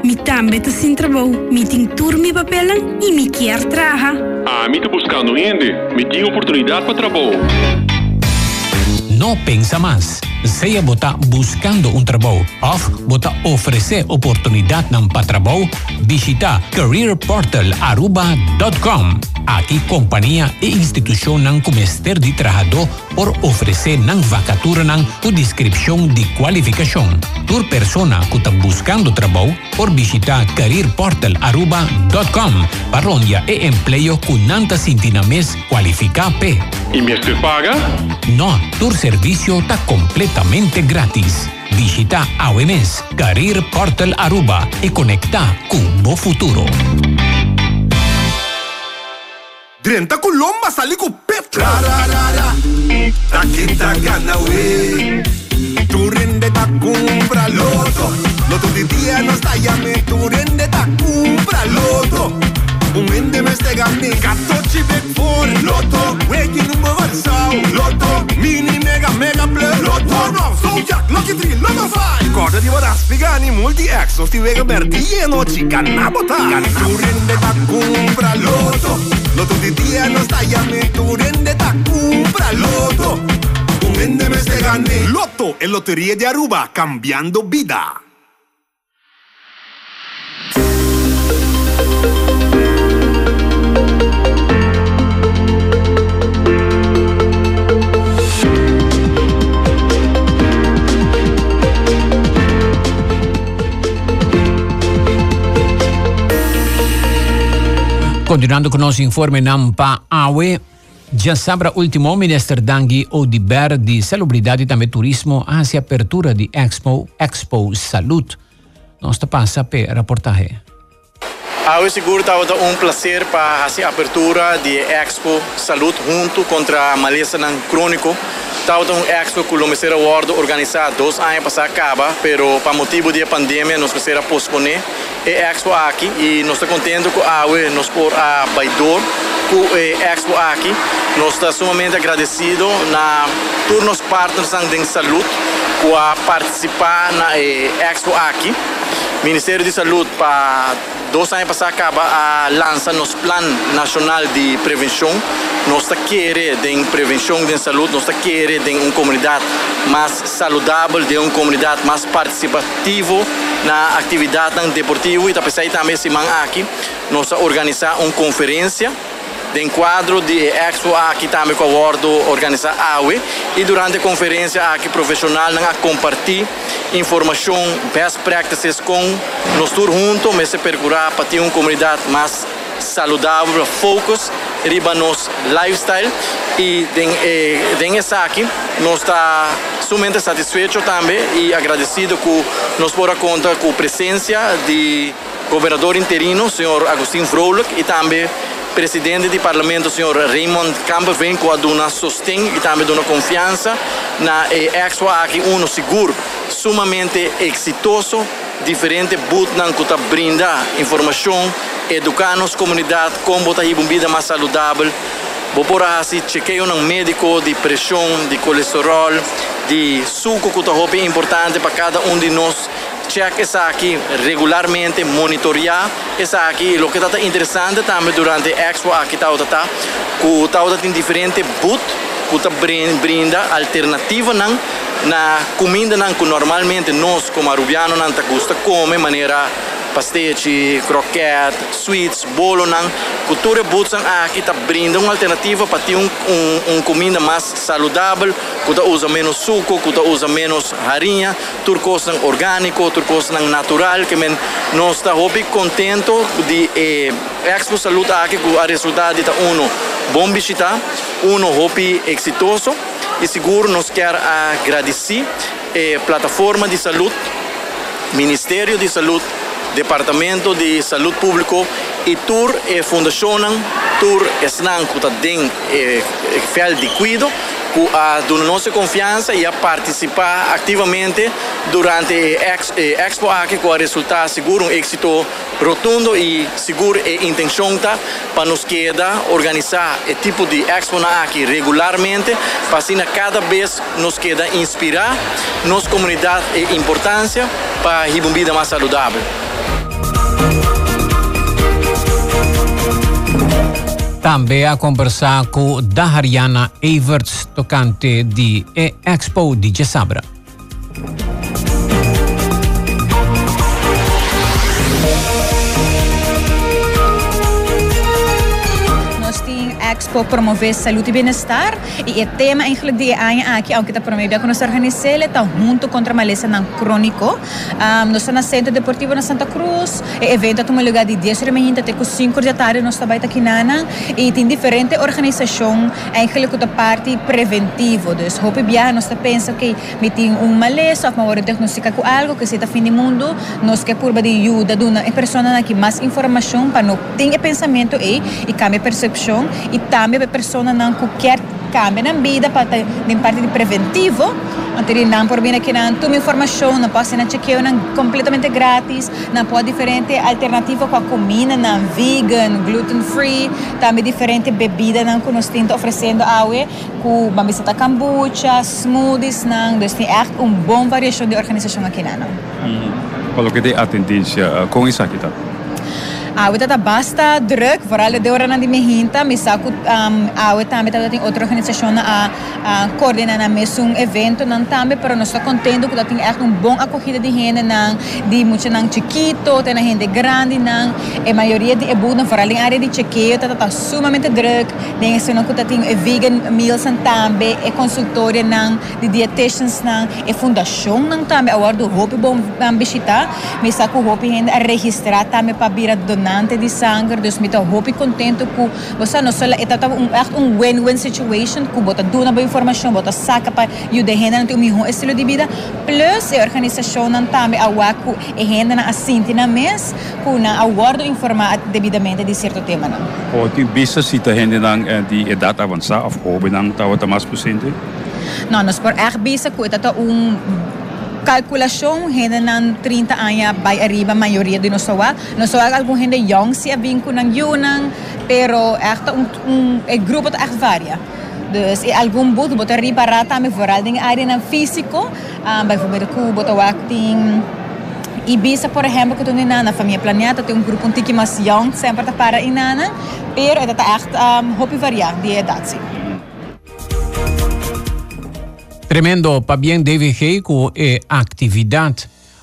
Mi tambe te sin trabalho, mi ting turmi papelan e mi quer traha. Ah, mi tô buscando gente, mi tem oportunidade para trabalho. Não pensa mais. Seja botar buscando um trabalho ou botar oferecer oportunidade não para trabalho, visita careerportalaruba.com. Aqui companhia e instituição não comester de trabalhador por oferecer não vacatura não com descrição de qualificação. Tur persona que está buscando trabalho por visitar careerportalaruba.com para onde emprego com nanta sintina mes qualificar P. ¿Invierte paga? No, tu servicio está completamente gratis. Digita AWMS Career Portal Aruba y conecta con Bo Futuro. Drenta Colomba salí con Petra. Ra, ra, ra, Taquita Ganaway. Tu rende ta compra loto. Loto de día no está llame. Tu rende ta compra loto. Уминде ме стега ми Като че бекфор Лото Уеки нумба върсал Лото Мини мега мега плен Лото Нов Зодиак Локи 3 Лото 5 Корда ти вода спигани Мулти ексо Ти вега берди Ено чи канабота Туренде та кумбра Лото Лото ти тия но стаями Туренде та кумбра Лото Уминде ме стега ми Лото e lotterie di Aruba cambiando vita. Continuando con nostro informe Nampa Awe, sabe o último ministro Dangi Odiber de celebridade e também turismo hacia apertura de Expo, Expo Salud. Nós passa per reportagem. Seguro estava um prazer para a abertura de Expo Salud junto contra a maleza crônico. Estava um Expo que o Ministério World organizado dois anos para acaba, pero para motivo de pandemia nós precisamos posponer e Expo aqui e nós estamos contentes com a Awe nos por a Baidor com a Expo aqui. Nós estamos sumamente agradecidos na turnos partners de saúde com a participar na Expo aqui. Ministério de Saúde para dois anos passar acaba a lança nosso plano nacional de prevenção. Nós queremos de prevenção de saúde, nós queremos de uma comunidade mais saudável, de uma comunidade mais participativa na atividade deportiva e também semana aqui nós organizar uma conferência de enquadro de Expo aqui também com o World organizar AUE e durante a conferência aqui profissional a compartilhar informação, best practices com nós todos juntos, mas se procurar para ter uma comunidade mais saudável, focus, riba nos lifestyle e den, eh, den essa aqui nós está sumamente satisfeito também e agradecido que nós por conta com a presença de governador interino, senhor Agostinho Vrolijk e também presidente do parlamento, senhor Raymond Campbell, com a dona sostém e também dona confiança na Expo aqui, um seguro, sumamente exitoso, diferente, butnan que brinda informação, educar nos comunidade, como botar uma vida mais saudável, Vou por assim, chequeio um médico de pressão, de colesterol, de suco que é importante para cada um de nós check está aquí regularmente, monitorear está aquí. Lo que está interesante también durante Expo aquí está, está, está, tiene diferentes boot que brinda alternativa nan, na comida nan, que normalmente nós como arubianos não gusta comer maneira pastete, croquete, sweets, bolo. Cultura Butsan aqui está brinda uma alternativa para ter um, um, um comida mais saudável, que usa menos suco, que usa menos farinha, turcos orgânico, turcos natural, que men, nós está muito contente de eh, Expo Saúde aqui com a resultado de um bom visitar, um hobby exitoso. E seguro nos quer agradecer eh, plataforma de saúde, Ministério de Saúde Departamento de Saúde Público e tur e fundacionan tur esnan kuta den e fel de cuido ku a nossa confiança e a participar ativamente durante a Expo aqui com a resultado seguro um êxito rotundo e seguro e intenção para nos queda organizar e tipo de Expo aqui regularmente para assim cada vez nos queda inspirar nossa comunidade e importância para vida mais saudável. Também a conversar com Dahariana Everts, tocante de Expo de Sabra. Expo promover saúde e bem-estar. E o tema eigenlijk die aan aqui ao que está promovendo que nós organizamos está junto contra a maleza não crônico um, nós estamos no Centro Deportivo na Santa Cruz e evento tem um lugar de 10 da manhã até com 5 da tarde nós estamos aqui na e tem diferente organização eigenlijk que parte preventivo. Dus hoop bia nós pensa que me tem um maleza ou uma diagnostica com algo que se está fim do mundo nós que por de ajuda de uma pessoa que mais informação para não ter pensamento e e cambia percepção e também a pessoa não quer cambia na vida para em parte de preventivo Anteri não por bem aqui não toma informação, não pode ser chequeio não completamente grátis, não pode diferente alternativa com a comida, não vegan, gluten free, também diferente bebida não que nós estamos oferecendo água, com bambisata kombucha, smoothies não, então tem echt uma boa variação de organização aqui não. Qual que é a tendência com isso aqui tá? Awe tata basta druk, vooral de ora na di mehinta, misaku um, awe tambe tata tem outra organização a, a coordenar na mesmo evento não tambe, pero nós está contente que tem echt uma boa acolhida de gente não, de muito não chiquito, tem gente grande não, e a maioria de ebu não vooral em área de chequeio, tata tá sumamente druk, tem isso não que tem vegan meals não tambe, e consultório não, de dietitians não, e fundação não tambe, agora do hope bom visitar, misaku hope gente a registrar tambe para vir a donar donante de sangue, dus met een hoop contento ku você não só é tava um echt um win-win situation ku bota duna boa informação bota saca para e o de renda não um estilo de vida. Plus a organização não também a waku e renda na assinti na mês ku na aguardo informar devidamente de certo tema não. O tem bisa si ta renda nang di edad avançada of hobby nang tawa tamas presente não nós por echt bisa ku tata um calculação renda ng 30 anos by arriba maioria de nós soa nós soa algum renda young se vinco ng yunang pero echt um, um e grupo to echt varia dus e algum boot bota arriba rata me vooral ding área ng físico um, bijvoorbeeld ku bota acting Ibiza, por exemplo, que eu na família planeada, tem um grupo um tique mais young, sempre para inana, pero é echt um, hobby variar de idade. Tremendo, para bien David Geico, eh, actividad.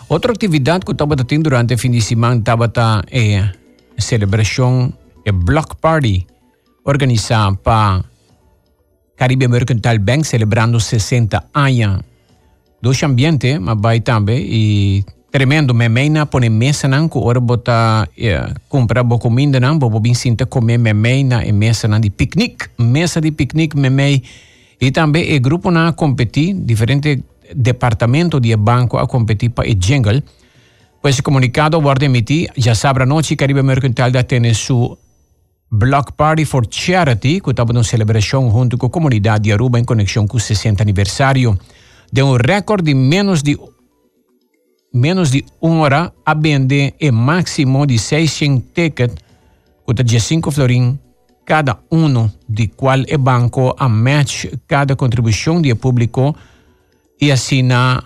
Otra actividad que estaba teniendo durante el fin de semana estaba eh, celebración, el block party, organizada para Caribe Mercantile Bank, celebrando 60 años. Dos ambientes, más también, y tremendo, me meina pone mesa nan, que ahora bota eh, comprar bo comida nan, bo bobin sinta comer me meina en mesa nan, de picnic, mesa de picnic me e também o grupo na competir, diferente departamento de banco a competir para o jingle. Pues esse comunicado vai emitir, já sabe a noite, Caribe Mercantil da tem su Block Party for Charity, que estava uma celebração junto com a comunidade de Aruba em conexão com o 60 aniversário. De um recorde de menos de menos de uma hora a vender e máximo de 600 tickets, que está 5 florim cada uno de é banco a match cada contribuição de público e assina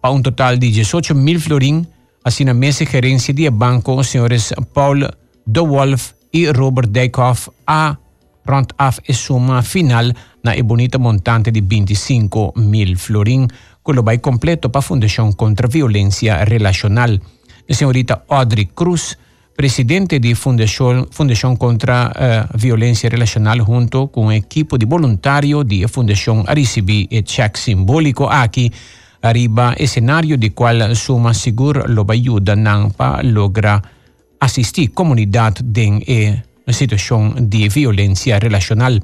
para um total de 18 mil florim assina mesa gerência de banco senhores Paul De Wolf Robert Dijkhoff a pronto af e suma final na e bonita montante de 25 mil florim quello vai completo para a Fundação contra a Violência Relacional. A senhorita Audrey Cruz presidente di Fundación, Fundación contra eh, uh, Violencia Relacional junto con un equipo de voluntarios de Fundación Aricibi e Check Simbólico Aki arriba escenario di cual suma seguro lo bayuda nampa logra asistir comunidad den e situación de violencia relacional.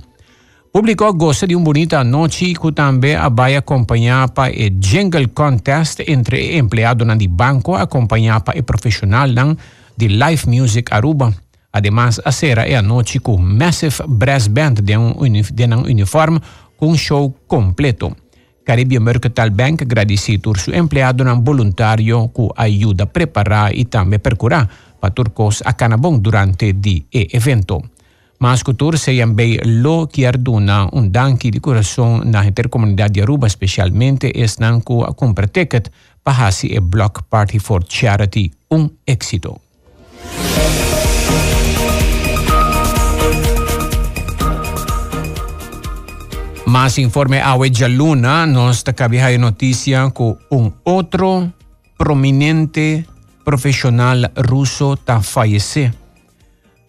Pubblico gosta di un bonita noci cu tambe abai accompagnapa e jingle contest entre empleado nan di banco accompagnapa e professional nan de Live Music Aruba. Además, a será é a noite com Massive Brass Band de um, de um uniforme com um show completo. Caribe Mercantile Bank agradece por seu empregado um voluntário que ajuda a preparar e também percurar para turcos a Canabon durante o evento. Mas cultura se também lo que arduna um danke de coração na intercomunidade de Aruba, especialmente es nanco a comprar ticket para hasi e Block Party for Charity um éxito. Más informe a Luna nos cabía noticia que un otro prominente profesional ruso ta fallece.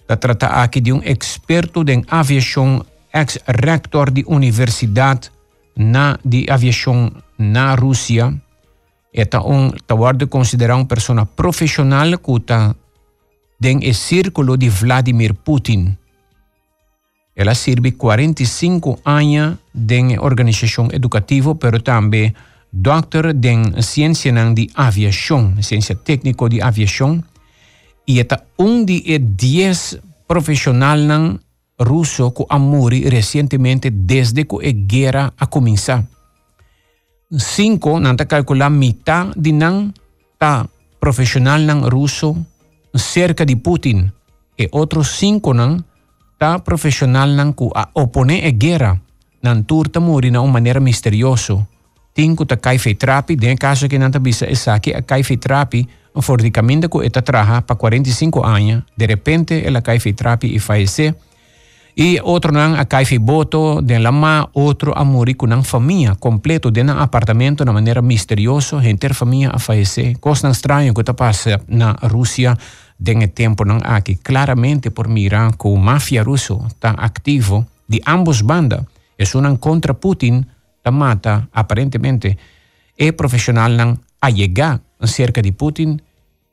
Se trata aquí de un experto en aviación, ex rector de universidad na de aviación na Rusia. Eta un tawar considerar una persona profesional que está den el círculo de Vladimir Putin. Ela sirve 45 años den organización educativa, pero también doctor den ciencia de aviación, ciencia técnico de aviación, y está un de 10 profesionales ruso que amuri recientemente desde que la guerra a comenzado. Cinco, nanta calcula mitad de nan ta profesional nan ruso cerca de Putin e outros cinco nan ta profissional nan ku a opone a guerra nan turta muri na uma maneira misterioso. Tinko ta kai trapi, den caso que nanta bisa esaki a kai trapi, for di caminho que eta traja pa 45 anos, de repente ela kai trapi e falece. E outro não a cai boto de lama, outro a morir com uma família completo de um apartamento de maneira misteriosa, gente família a falecer. Coisa estranha que está passando na Rússia de tempo não aqui. Claramente por mirar que a máfia russa está ativo de ambos bandas. É um contra Putin, está mata aparentemente é profissional não a chegar cerca de Putin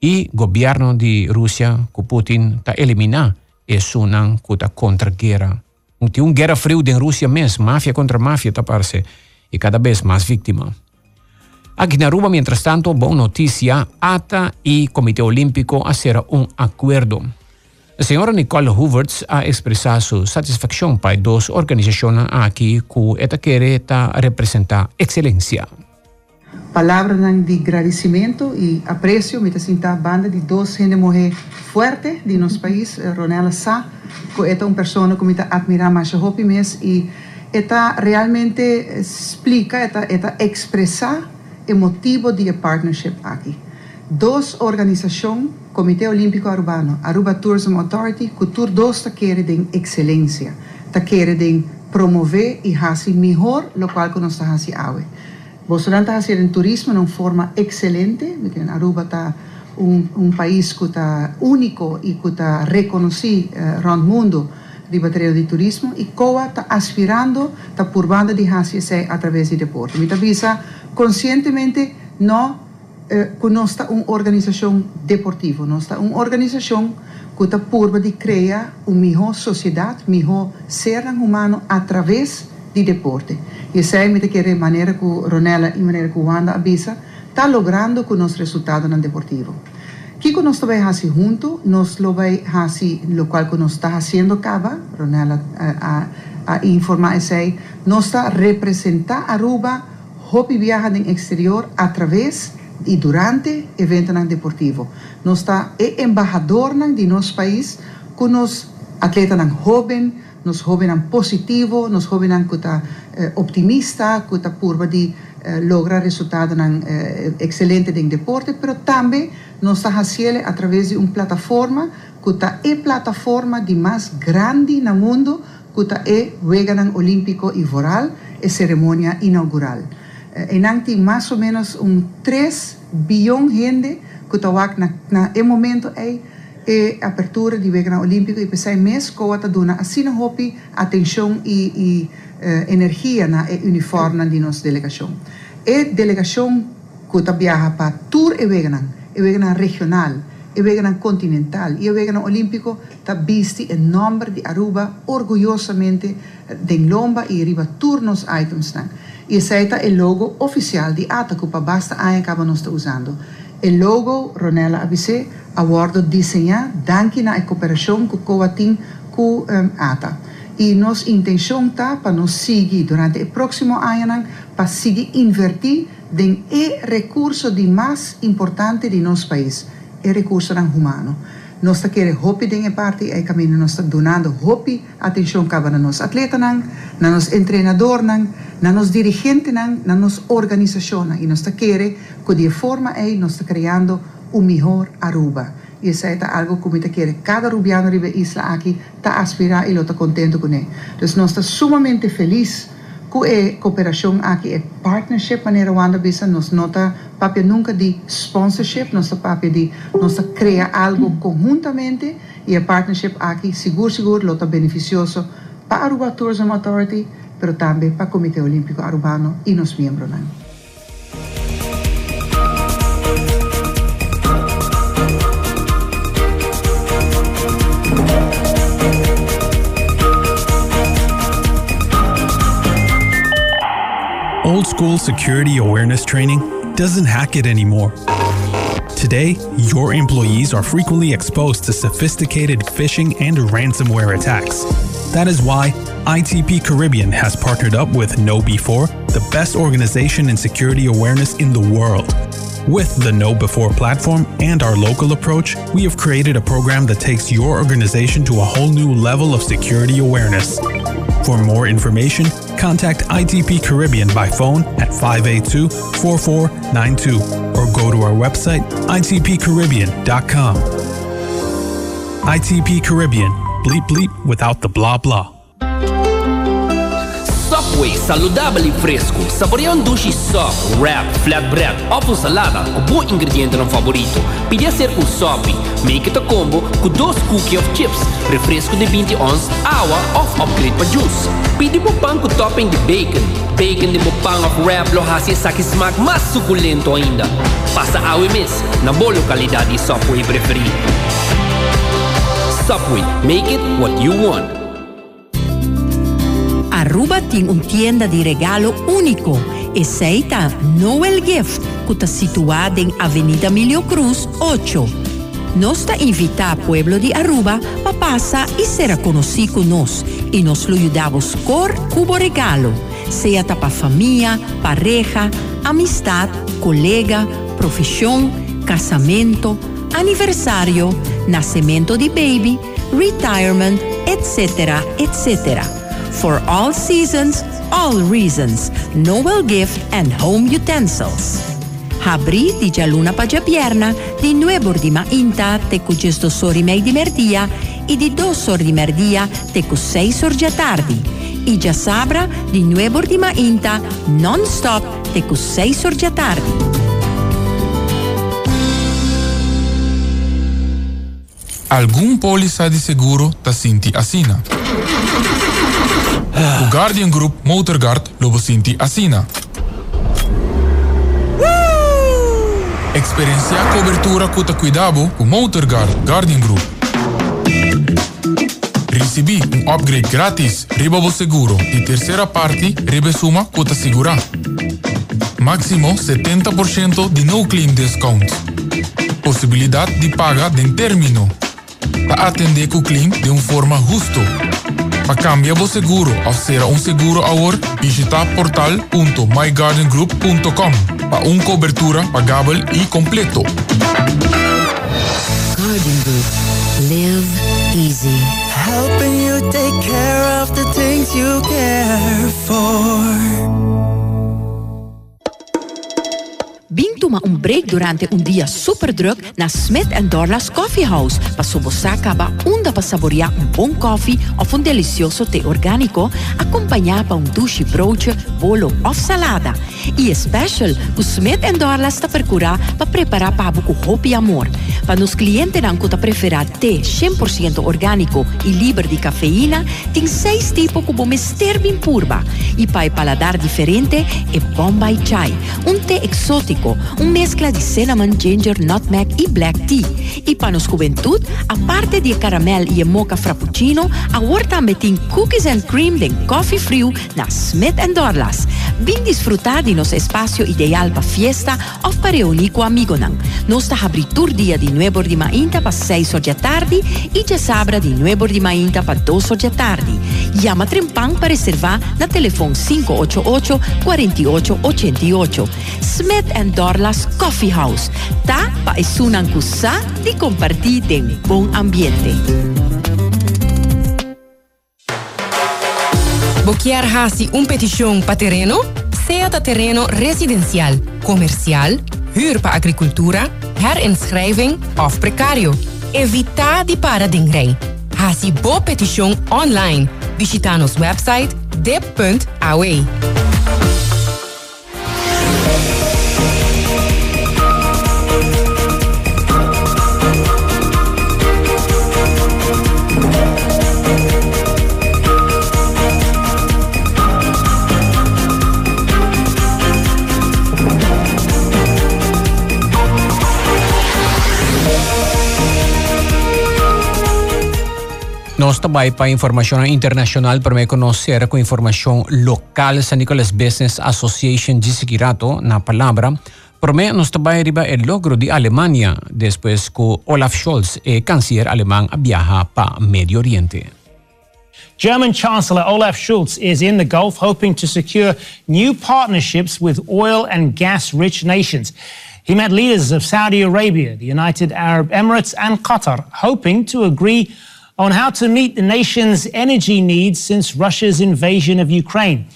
e governo de Rússia que Putin está eliminar es una contra contraguerra. Tem un guerra frio en Rusia mes, mafia contra mafia taparse y e cada vez más víctima. Aquí en Aruba, mientras tanto, buena noticia, ATA y Comité Olímpico hacer un acuerdo. La señora Nicole Hooverts ha expresado su satisfacción para dos organizaciones aquí que esta quiere representar excelencia palabras de agradecimiento y aprecio me siento banda de dos gente mujer fuerte de nuestro país eh, Ronela Sá que es una persona que me admira más mes y esta realmente explica esta, esta expresa el motivo de partnership aquí. Dos organizaciones Comité Olímpico Arubano Aruba Tourism Authority cultura dos quiere de excelencia quiere de promover y hacer mejor lo cual que nos hace ahora Bolsonaro está haciendo turismo de una forma excelente, porque Aruba está un, un, país que está único y que está reconocido uh, eh, around el mundo de batería de turismo y COA está aspirando, está curvando de hacer a través del deporte. Me avisa conscientemente no eh, que no está una organización deportiva, no está una organización que está curva de crear una mejor sociedad, un mejor ser humano a través de do deporte. E essa é a maneira que Ronela e maneira que Wanda avisa, está logrando com o nosso resultado no deportivo. que nós também fazemos junto, nós lo vai fazer, lo qual que nós está fazendo cava, Ronela a, a, a informar isso nós está representar Aruba, hobby viaja no exterior através e durante evento deportivo. Nós está é embajador de nosso país, com os atletas jovens, noshovenan positivo, noshovenan kuta eh, optimista, kuta curva de eh, logra resultados nan eh, en deporte, pero también nos haciendo a través de una plataforma, kuta e plataforma de más grande en el mundo, kuta e Weganan Olímpico y Voral, e ceremonia inaugural. Eh, en anti más o menos un 3 billón gente, kuta wak na, na e momento, eh, e apertura di Vegana Olímpico e pensei mesmo que está dando assim hopi atenção e, e uh, energia na uniforme de nossa delegação. E delegação que está viaja para tour e Vegana, e Vegana regional, e Vegana continental, e Vegana Olímpico está visto em nome de Aruba orgulhosamente de lomba e riba turnos items. E esse é o logo oficial de ATA que basta a acaba nós usando. O logo Ronella ABC awardo desenhar danke na cooperação com o com um, ATA. E nossa intenção está para nos seguir durante o próximo ano para seguir invertir em o recurso de mais importante de nosso país, o recurso humano. Nós queremos hopi em parte e caminho nós donando hopi atenção para nos atletas, na nos treinador, na nos dirigente, na nos organização. E nós queremos que de forma aí nós criando o melhor Aruba. E isso é algo que muita quer. Cada rubiano ribe isla aqui está aspirar e está contente com ele. Então nós estamos sumamente felizes com a cooperação aqui, a partnership maneira Wanda bisa nós nota papel nunca de sponsorship, nós papel de nós criar algo conjuntamente e a partnership aqui seguro seguro lota beneficioso para Aruba Tourism Authority, pero também para o Comitê Olímpico Arubano e nos membros. Old school security awareness training doesn't hack it anymore. Today, your employees are frequently exposed to sophisticated phishing and ransomware attacks. That is why ITP Caribbean has partnered up with KnowBe4, the best organization in security awareness in the world. With the Know Before platform and our local approach, we have created a program that takes your organization to a whole new level of security awareness. For more information, contact ITP Caribbean by phone at 582 4492 or go to our website itpcaribbean.com. ITP Caribbean, bleep bleep without the blah blah. Subway, saudável e fresco. Saboreia um dushi soft, wrap, flatbread, ovo salada, com bom ingrediente no favorito. Podia ser um sopi, make it a combo com dois cookies of chips, refresco de 20 ons, água of upgrade para juice. Mo pão com topping de bacon. Bacon de pão of wrap lo hasi sa que smack mais suculento ainda. Passa ao mês, na boa localidade de Subway preferido. Subway, make it what you want. Aruba tiene un tienda de regalo único. Aceita Noel Gift, que está situada en Avenida Emilio Cruz 8. Nos te invita a Pueblo de Aruba para pasar y ser conocido con nos y nos lo ayudamos con cubo regalo, sea para familia, pareja, amistad, colega, profesión, casamento, aniversario, nacimiento de baby, retirement, etcétera, etcétera. For all seasons, all reasons, Noel Gift and Home Utensils. Habri di già luna pagia pierna, di nuevo di ma inta, te cu gesto sori mei di merdia, e di do sori di merdia, te cu sei sorgia tardi. I già sabra, di nuevo di ma inta, non stop, te cu sei sorgia tardi. Algum polisa de seguro ta sinti asina. O Guardian Group Motorguard lobo sinti asina. Experiencia cobertura cuta cuidado com Motorguard Guardian Group. Recebi um upgrade grátis riba bo seguro de terceira parte riba suma cuta segura. Máximo 70% de no claim discount. Possibilidade de paga de término. Para atender com o claim de uma forma justa. Para cambiar o seguro ou ser um seguro agora, visita portal.myguardiangroup.com para uma cobertura pagável e completo. Garden Group. Live easy. Helping you take care of the things you care for. Toma um break durante um dia super druk na Smith Dorlas Coffee House para acaba onda para saborear um bom coffee ou um delicioso té orgânico acompanhado por um douche broodje, bolo ou salada. E special, o Smith Dorlas está procurar para preparar para com hope e amor. Para los clientes dan cuota preferat té 100% orgánico y libre de cafeína, tiene seis tipos como mister bien purba. Y para el paladar diferente, es Bombay Chai, un té exótico, un mezcla de cinnamon, ginger, nutmeg y black tea. Y para nos juventud, aparte de caramel y mocha frappuccino, ahora también tiene cookies and cream de coffee frío na Smith and Dorlas. Bien disfrutar de nuestro espacio ideal para fiesta o para reunir con amigos. Nuestra abritura día de 9 de manhã para 6 horas da tarde e de sábado de 9 de manhã para 2 horas da tarde. Llama Trempang para reservar na telefone 588 4888. Smith Dorlas Coffee House. Tá para isunang kusa de compartir de um bom ambiente. Boquear hasi um petição para terreno? Sea terreno residencial, comercial, huur para agricultura, herinschrijving of precario. Evita di paradengrij. Hasi bo petition online. Visita nos website dip.awe. Nós também para informação internacional para me conhecer com informação local San Nicolas Business Association de Seguirato na palavra Por mí nos trabaja arriba el logro de Alemania después que Olaf Scholz, el canciller alemán, viaja para Medio Oriente. German Chancellor Olaf Scholz is in the Gulf hoping to secure new partnerships with oil and gas rich nations. He met leaders of Saudi Arabia, the United Arab Emirates, and Qatar, hoping to agree on how to meet the nation's energy needs since Russia's invasion of Ukraine.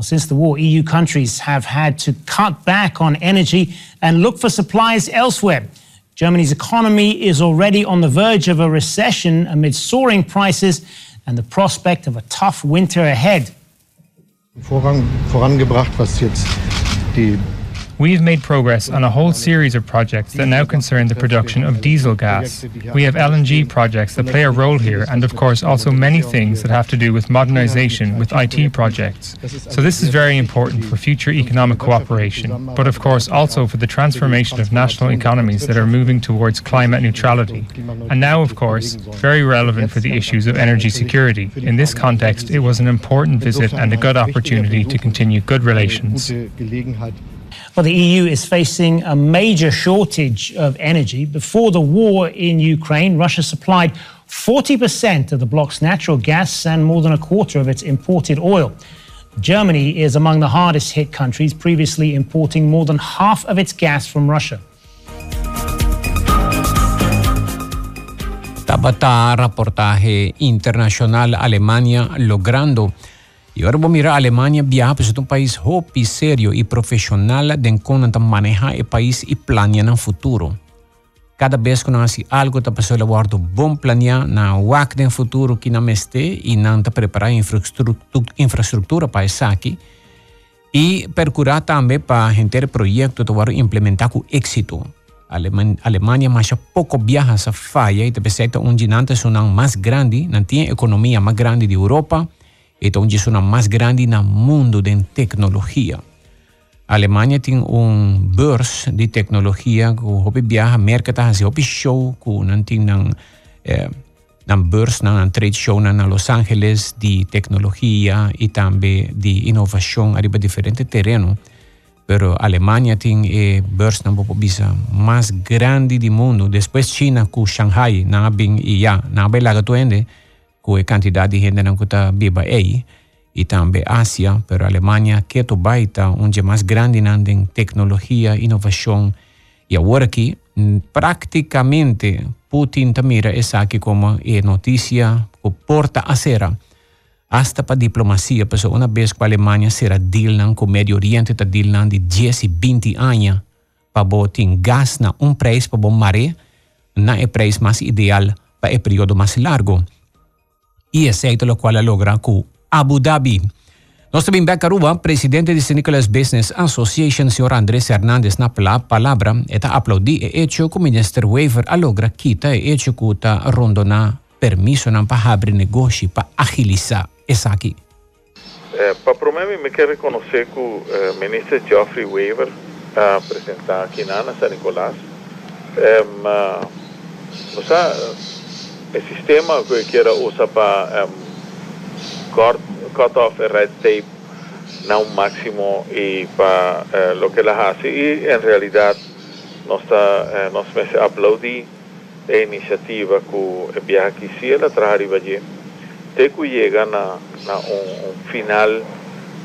Since the war, EU countries have had to cut back on energy and look for supplies elsewhere. Germany's economy is already on the verge of a recession amid soaring prices and the prospect of a tough winter ahead. Vorrang, vorangebracht, was jetzt die We have made progress on a whole series of projects that now concern the production of diesel gas. We have LNG projects that play a role here, and of course, also many things that have to do with modernization with IT projects. So, this is very important for future economic cooperation, but of course, also for the transformation of national economies that are moving towards climate neutrality. And now, of course, very relevant for the issues of energy security. In this context, it was an important visit and a good opportunity to continue good relations. Well, the EU is facing a major shortage of energy. Before the war in Ukraine, Russia supplied 40% of the bloc's natural gas and more than a quarter of its imported oil. Germany is among the hardest hit countries, previously importing more than half of its gas from Russia. Tabata reportaje internacional Alemania logrando Y ahora vamos a mirar a Alemania, viaja, pues es un país hopi, serio y profesional de cómo maneja el país y planea el futuro. Cada vez que uno hace algo, ta pessoa guarda bom planear na WAC del futuro que não este e não ta preparar infraestrutura, infraestrutura para isso aqui. E procurar também para gente projeto para implementar com êxito. Alemanha, Alemanha mas pouco viaja essa falha e te percebe onde não tem mais grande, não tem economia mais grande de Europa, então é uma mais grande no mundo de tecnologia. A Alemanha tem um beurs de tecnologia que o viaja mercado assim o show que não tem nan eh, nan beurs nan trade show na Los Angeles de tecnologia e também de inovação arriba diferente terreno. Pero Alemanha tem a beurs na bisa mais grande do mundo. Depois China com Shanghai na bem e já na bem lá que com a quantidade de que está viva aí, e também Ásia, pero Alemanha, que é baita, onde é mais grande em tecnologia, inovação, e agora aqui, praticamente, Putin mira essa aqui como é notícia, que porta a cera, hasta para diplomacia, porque uma vez que a Alemanha será deal com o Médio Oriente, está deal de 10 e 20 anos, para botar gás na um preço para bom maré, na é preço mais ideal para o período mais largo y aceite lo cual logra con Abu Dhabi. Nuestro bem Caruba, presidente de Nicholas Business Association, señor Andrés Hernández, na palabra, eta aplaudí e hecho que minister waiver alogra quita e hecho kuta rondona permiso na para abrir negócio para agilizar essa aqui. Eh, para mim, me quer reconhecer que o eh, ministro Geoffrey Weaver uh, apresentar aqui na San Nicolás. Um, uh, il el sistema que queira usar para um, cut, cut off el red tape a un máximo y para eh, lo que las hace. Y en realidad nos está eh, nos me aplaudí la iniciativa que viaja aquí si la traer allí te que llegan a, un, un, final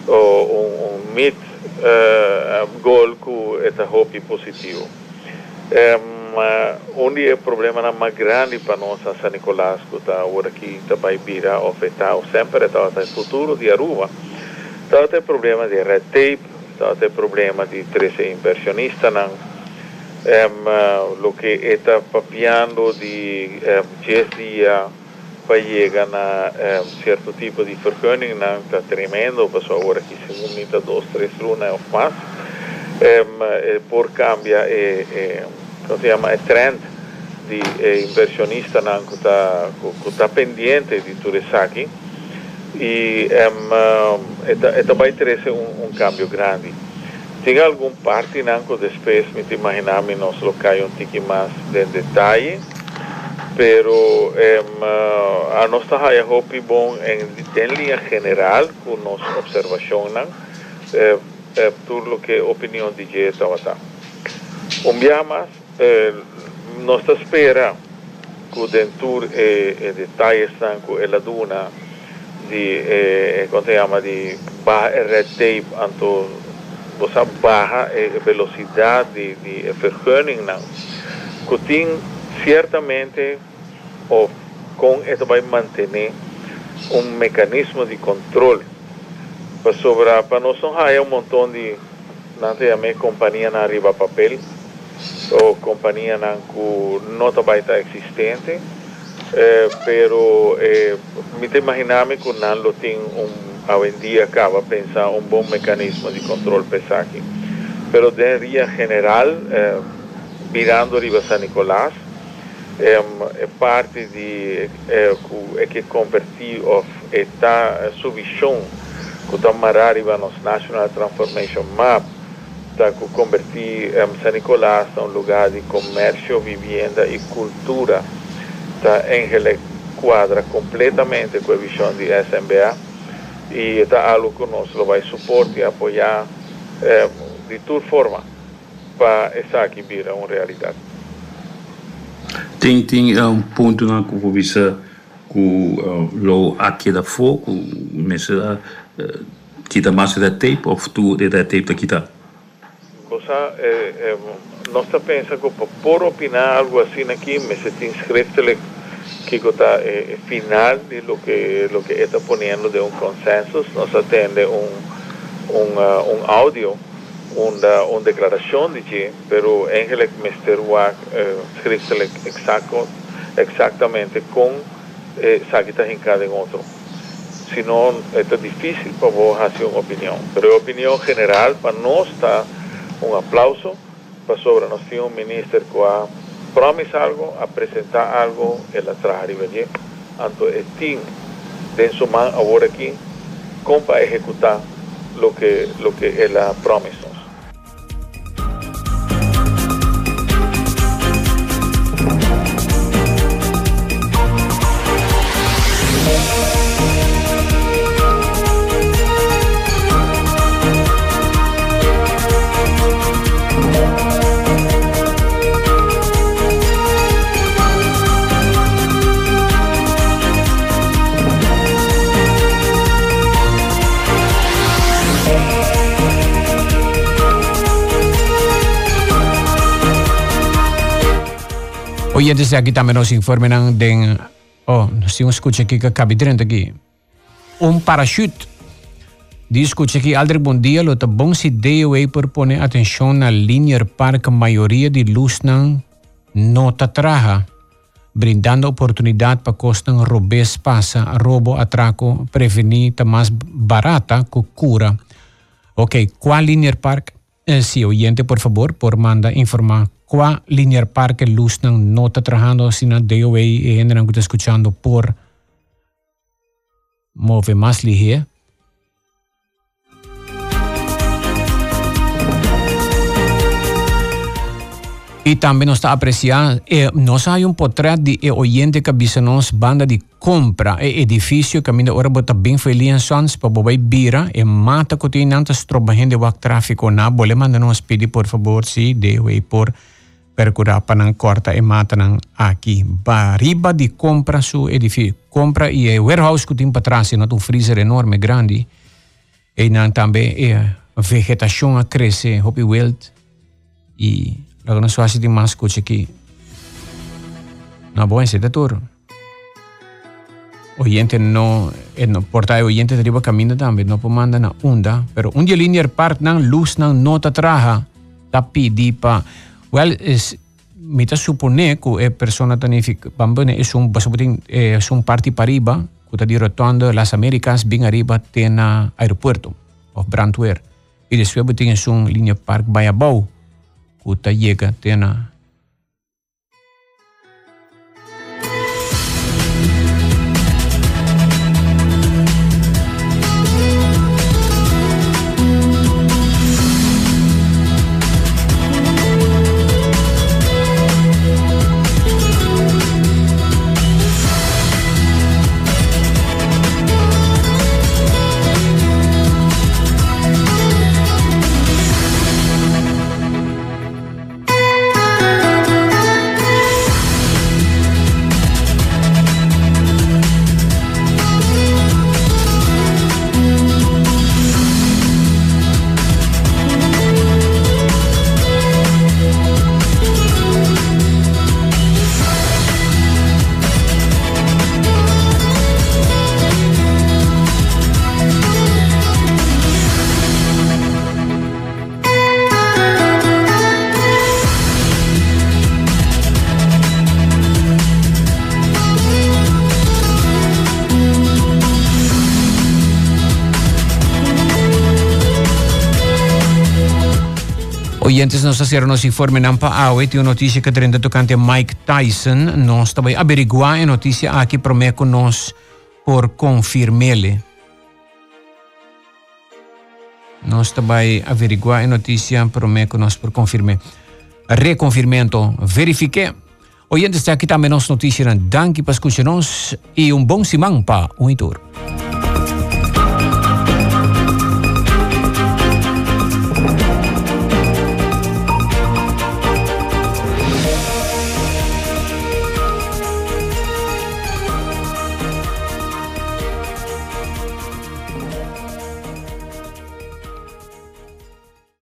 o un, un mid eh, goal que está hopi positivo. Um, ma onde é o problema na grande para nós a San Nicolás que está agora aqui também vira afetar sempre está no futuro de Aruba. Está tem problema de red tape está tem problema de trece inversionista não um, o que está papiando de um, 10 dias para chegar a um, certo tipo de vergunning não está tremendo pessoal agora aqui segundo dois três lunas ou mais um, por cambia é, é si chiama, è trend di eh, inversionista che sta, sta pendiente di Turesaki. E, um, e, e também interessa um, um cambio grande. Tem algum parte nanco depois me imaginamos nós locais um pouco mais de detalhe, pero um, a nossa raia hope bom em, em linha geral com nossa observação, eh, eh, tudo o que opinião de estava Um dia mais, eh, nós espera que dentro e, e detalhes com a duna de, eh, se chama, de barra red tape, anto você barra a velocidade de, de vergunning. Que tem certamente, ou com isso vai manter um mecanismo de controle para sobrar, para não há um montão de, não sei, a minha companhia na arriba papel, ou companhia que não está existente, eh, pero eh, me imaginame que não tem um, hoje em dia acaba pensar um bom mecanismo de controle pesaje. Pero de via general, eh, virando arriba San Nicolás, é parte de é que convertir of está subvisão que está arriba nos National Transformation Map está convertir um, San Nicolás a um lugar de comércio, vivenda e cultura está em quadra completamente com a visão de SMBA e está algo que nós vai suportar e apoiar eh, de toda forma para essa aqui vir uma realidade. Tem, tem um ponto na que que uh, lo aqui da fogo, mas uh, kita mais da tape ou tu da tape da kita? Cosa, eh, eh, nós pensamos que por opinar algo assim aqui, mas se te inscreve que está eh, final de lo que lo que está poniendo de un consenso, nos atende un, un, uh, un audio, una, una declaración de que, pero eigenlijk Mr. Wack schriftelijk exacto, exactamente con eh, saquitas en cada otro. Si no, es difícil para vos hacer una opinión. Pero opinión general, para nosotros está un applauso per pues, sopra nós tínhamos um ministro que a promise algo, a presentar algo e la traja arriba Anto el team de su man ahora aquí, compa ejecutar lo que, lo que él ha prometido. Oyentes, aqui também nos informam de... Oh, nós temos escuta aqui que acabei de aqui. Um parachute. Diz escuta aqui, Aldri, bom dia. Lota bom se por pôr atenção na linha parque maioria de luz não nota traja, brindando oportunidade para costas robês passa, roubo, atraco, prevenir, tá mais barata que cura. Ok, qual linha parque? Eh, sí, oyente, por favor, por manda informar qua linear parque Lusnan no está trabajando sin DOA y generan que está escuchando por move más ligera. Y también nos está apreciando, eh, nos hay un portrait de eh, oyente que dice nos banda de compra, eh, edificio que mira ahora está bien feliz en Sans, para poder vira, y mata cotidianamente, trabajando de tráfico, na, vole mandarnos pedir por favor, sí, de por percurar para corta e mata não aqui riba de compra su edifício compra e é warehouse que tem para trás não um freezer enorme grande e não também é vegetação a crescer hopi wild e logo nós fazemos de mais coisa aqui na boa esse doutor oyente no, eh, no porta oyente de riba caminho também não mandar na onda pero um dia linear part não luz não nota traja tá pedir es, mita supone que è persona tanifica, bambone es un, es un parti pariba, que está dirotoando las Américas bien arriba tiene aeropuerto, of brandweer. Y después es un línea park Bayabau, que llega tiene Oyentes nos hacer nos informe nampa awe ti noticia que trenda tocante Mike Tyson nos também averiguar a notícia aqui prometo nos por confirmele. Nós também averiguar a notícia prometo nos por confirme. Reconfirmento, verifique. Oyentes, aqui também nos notícia. Danke para escutar nos e um bom simão para o tour.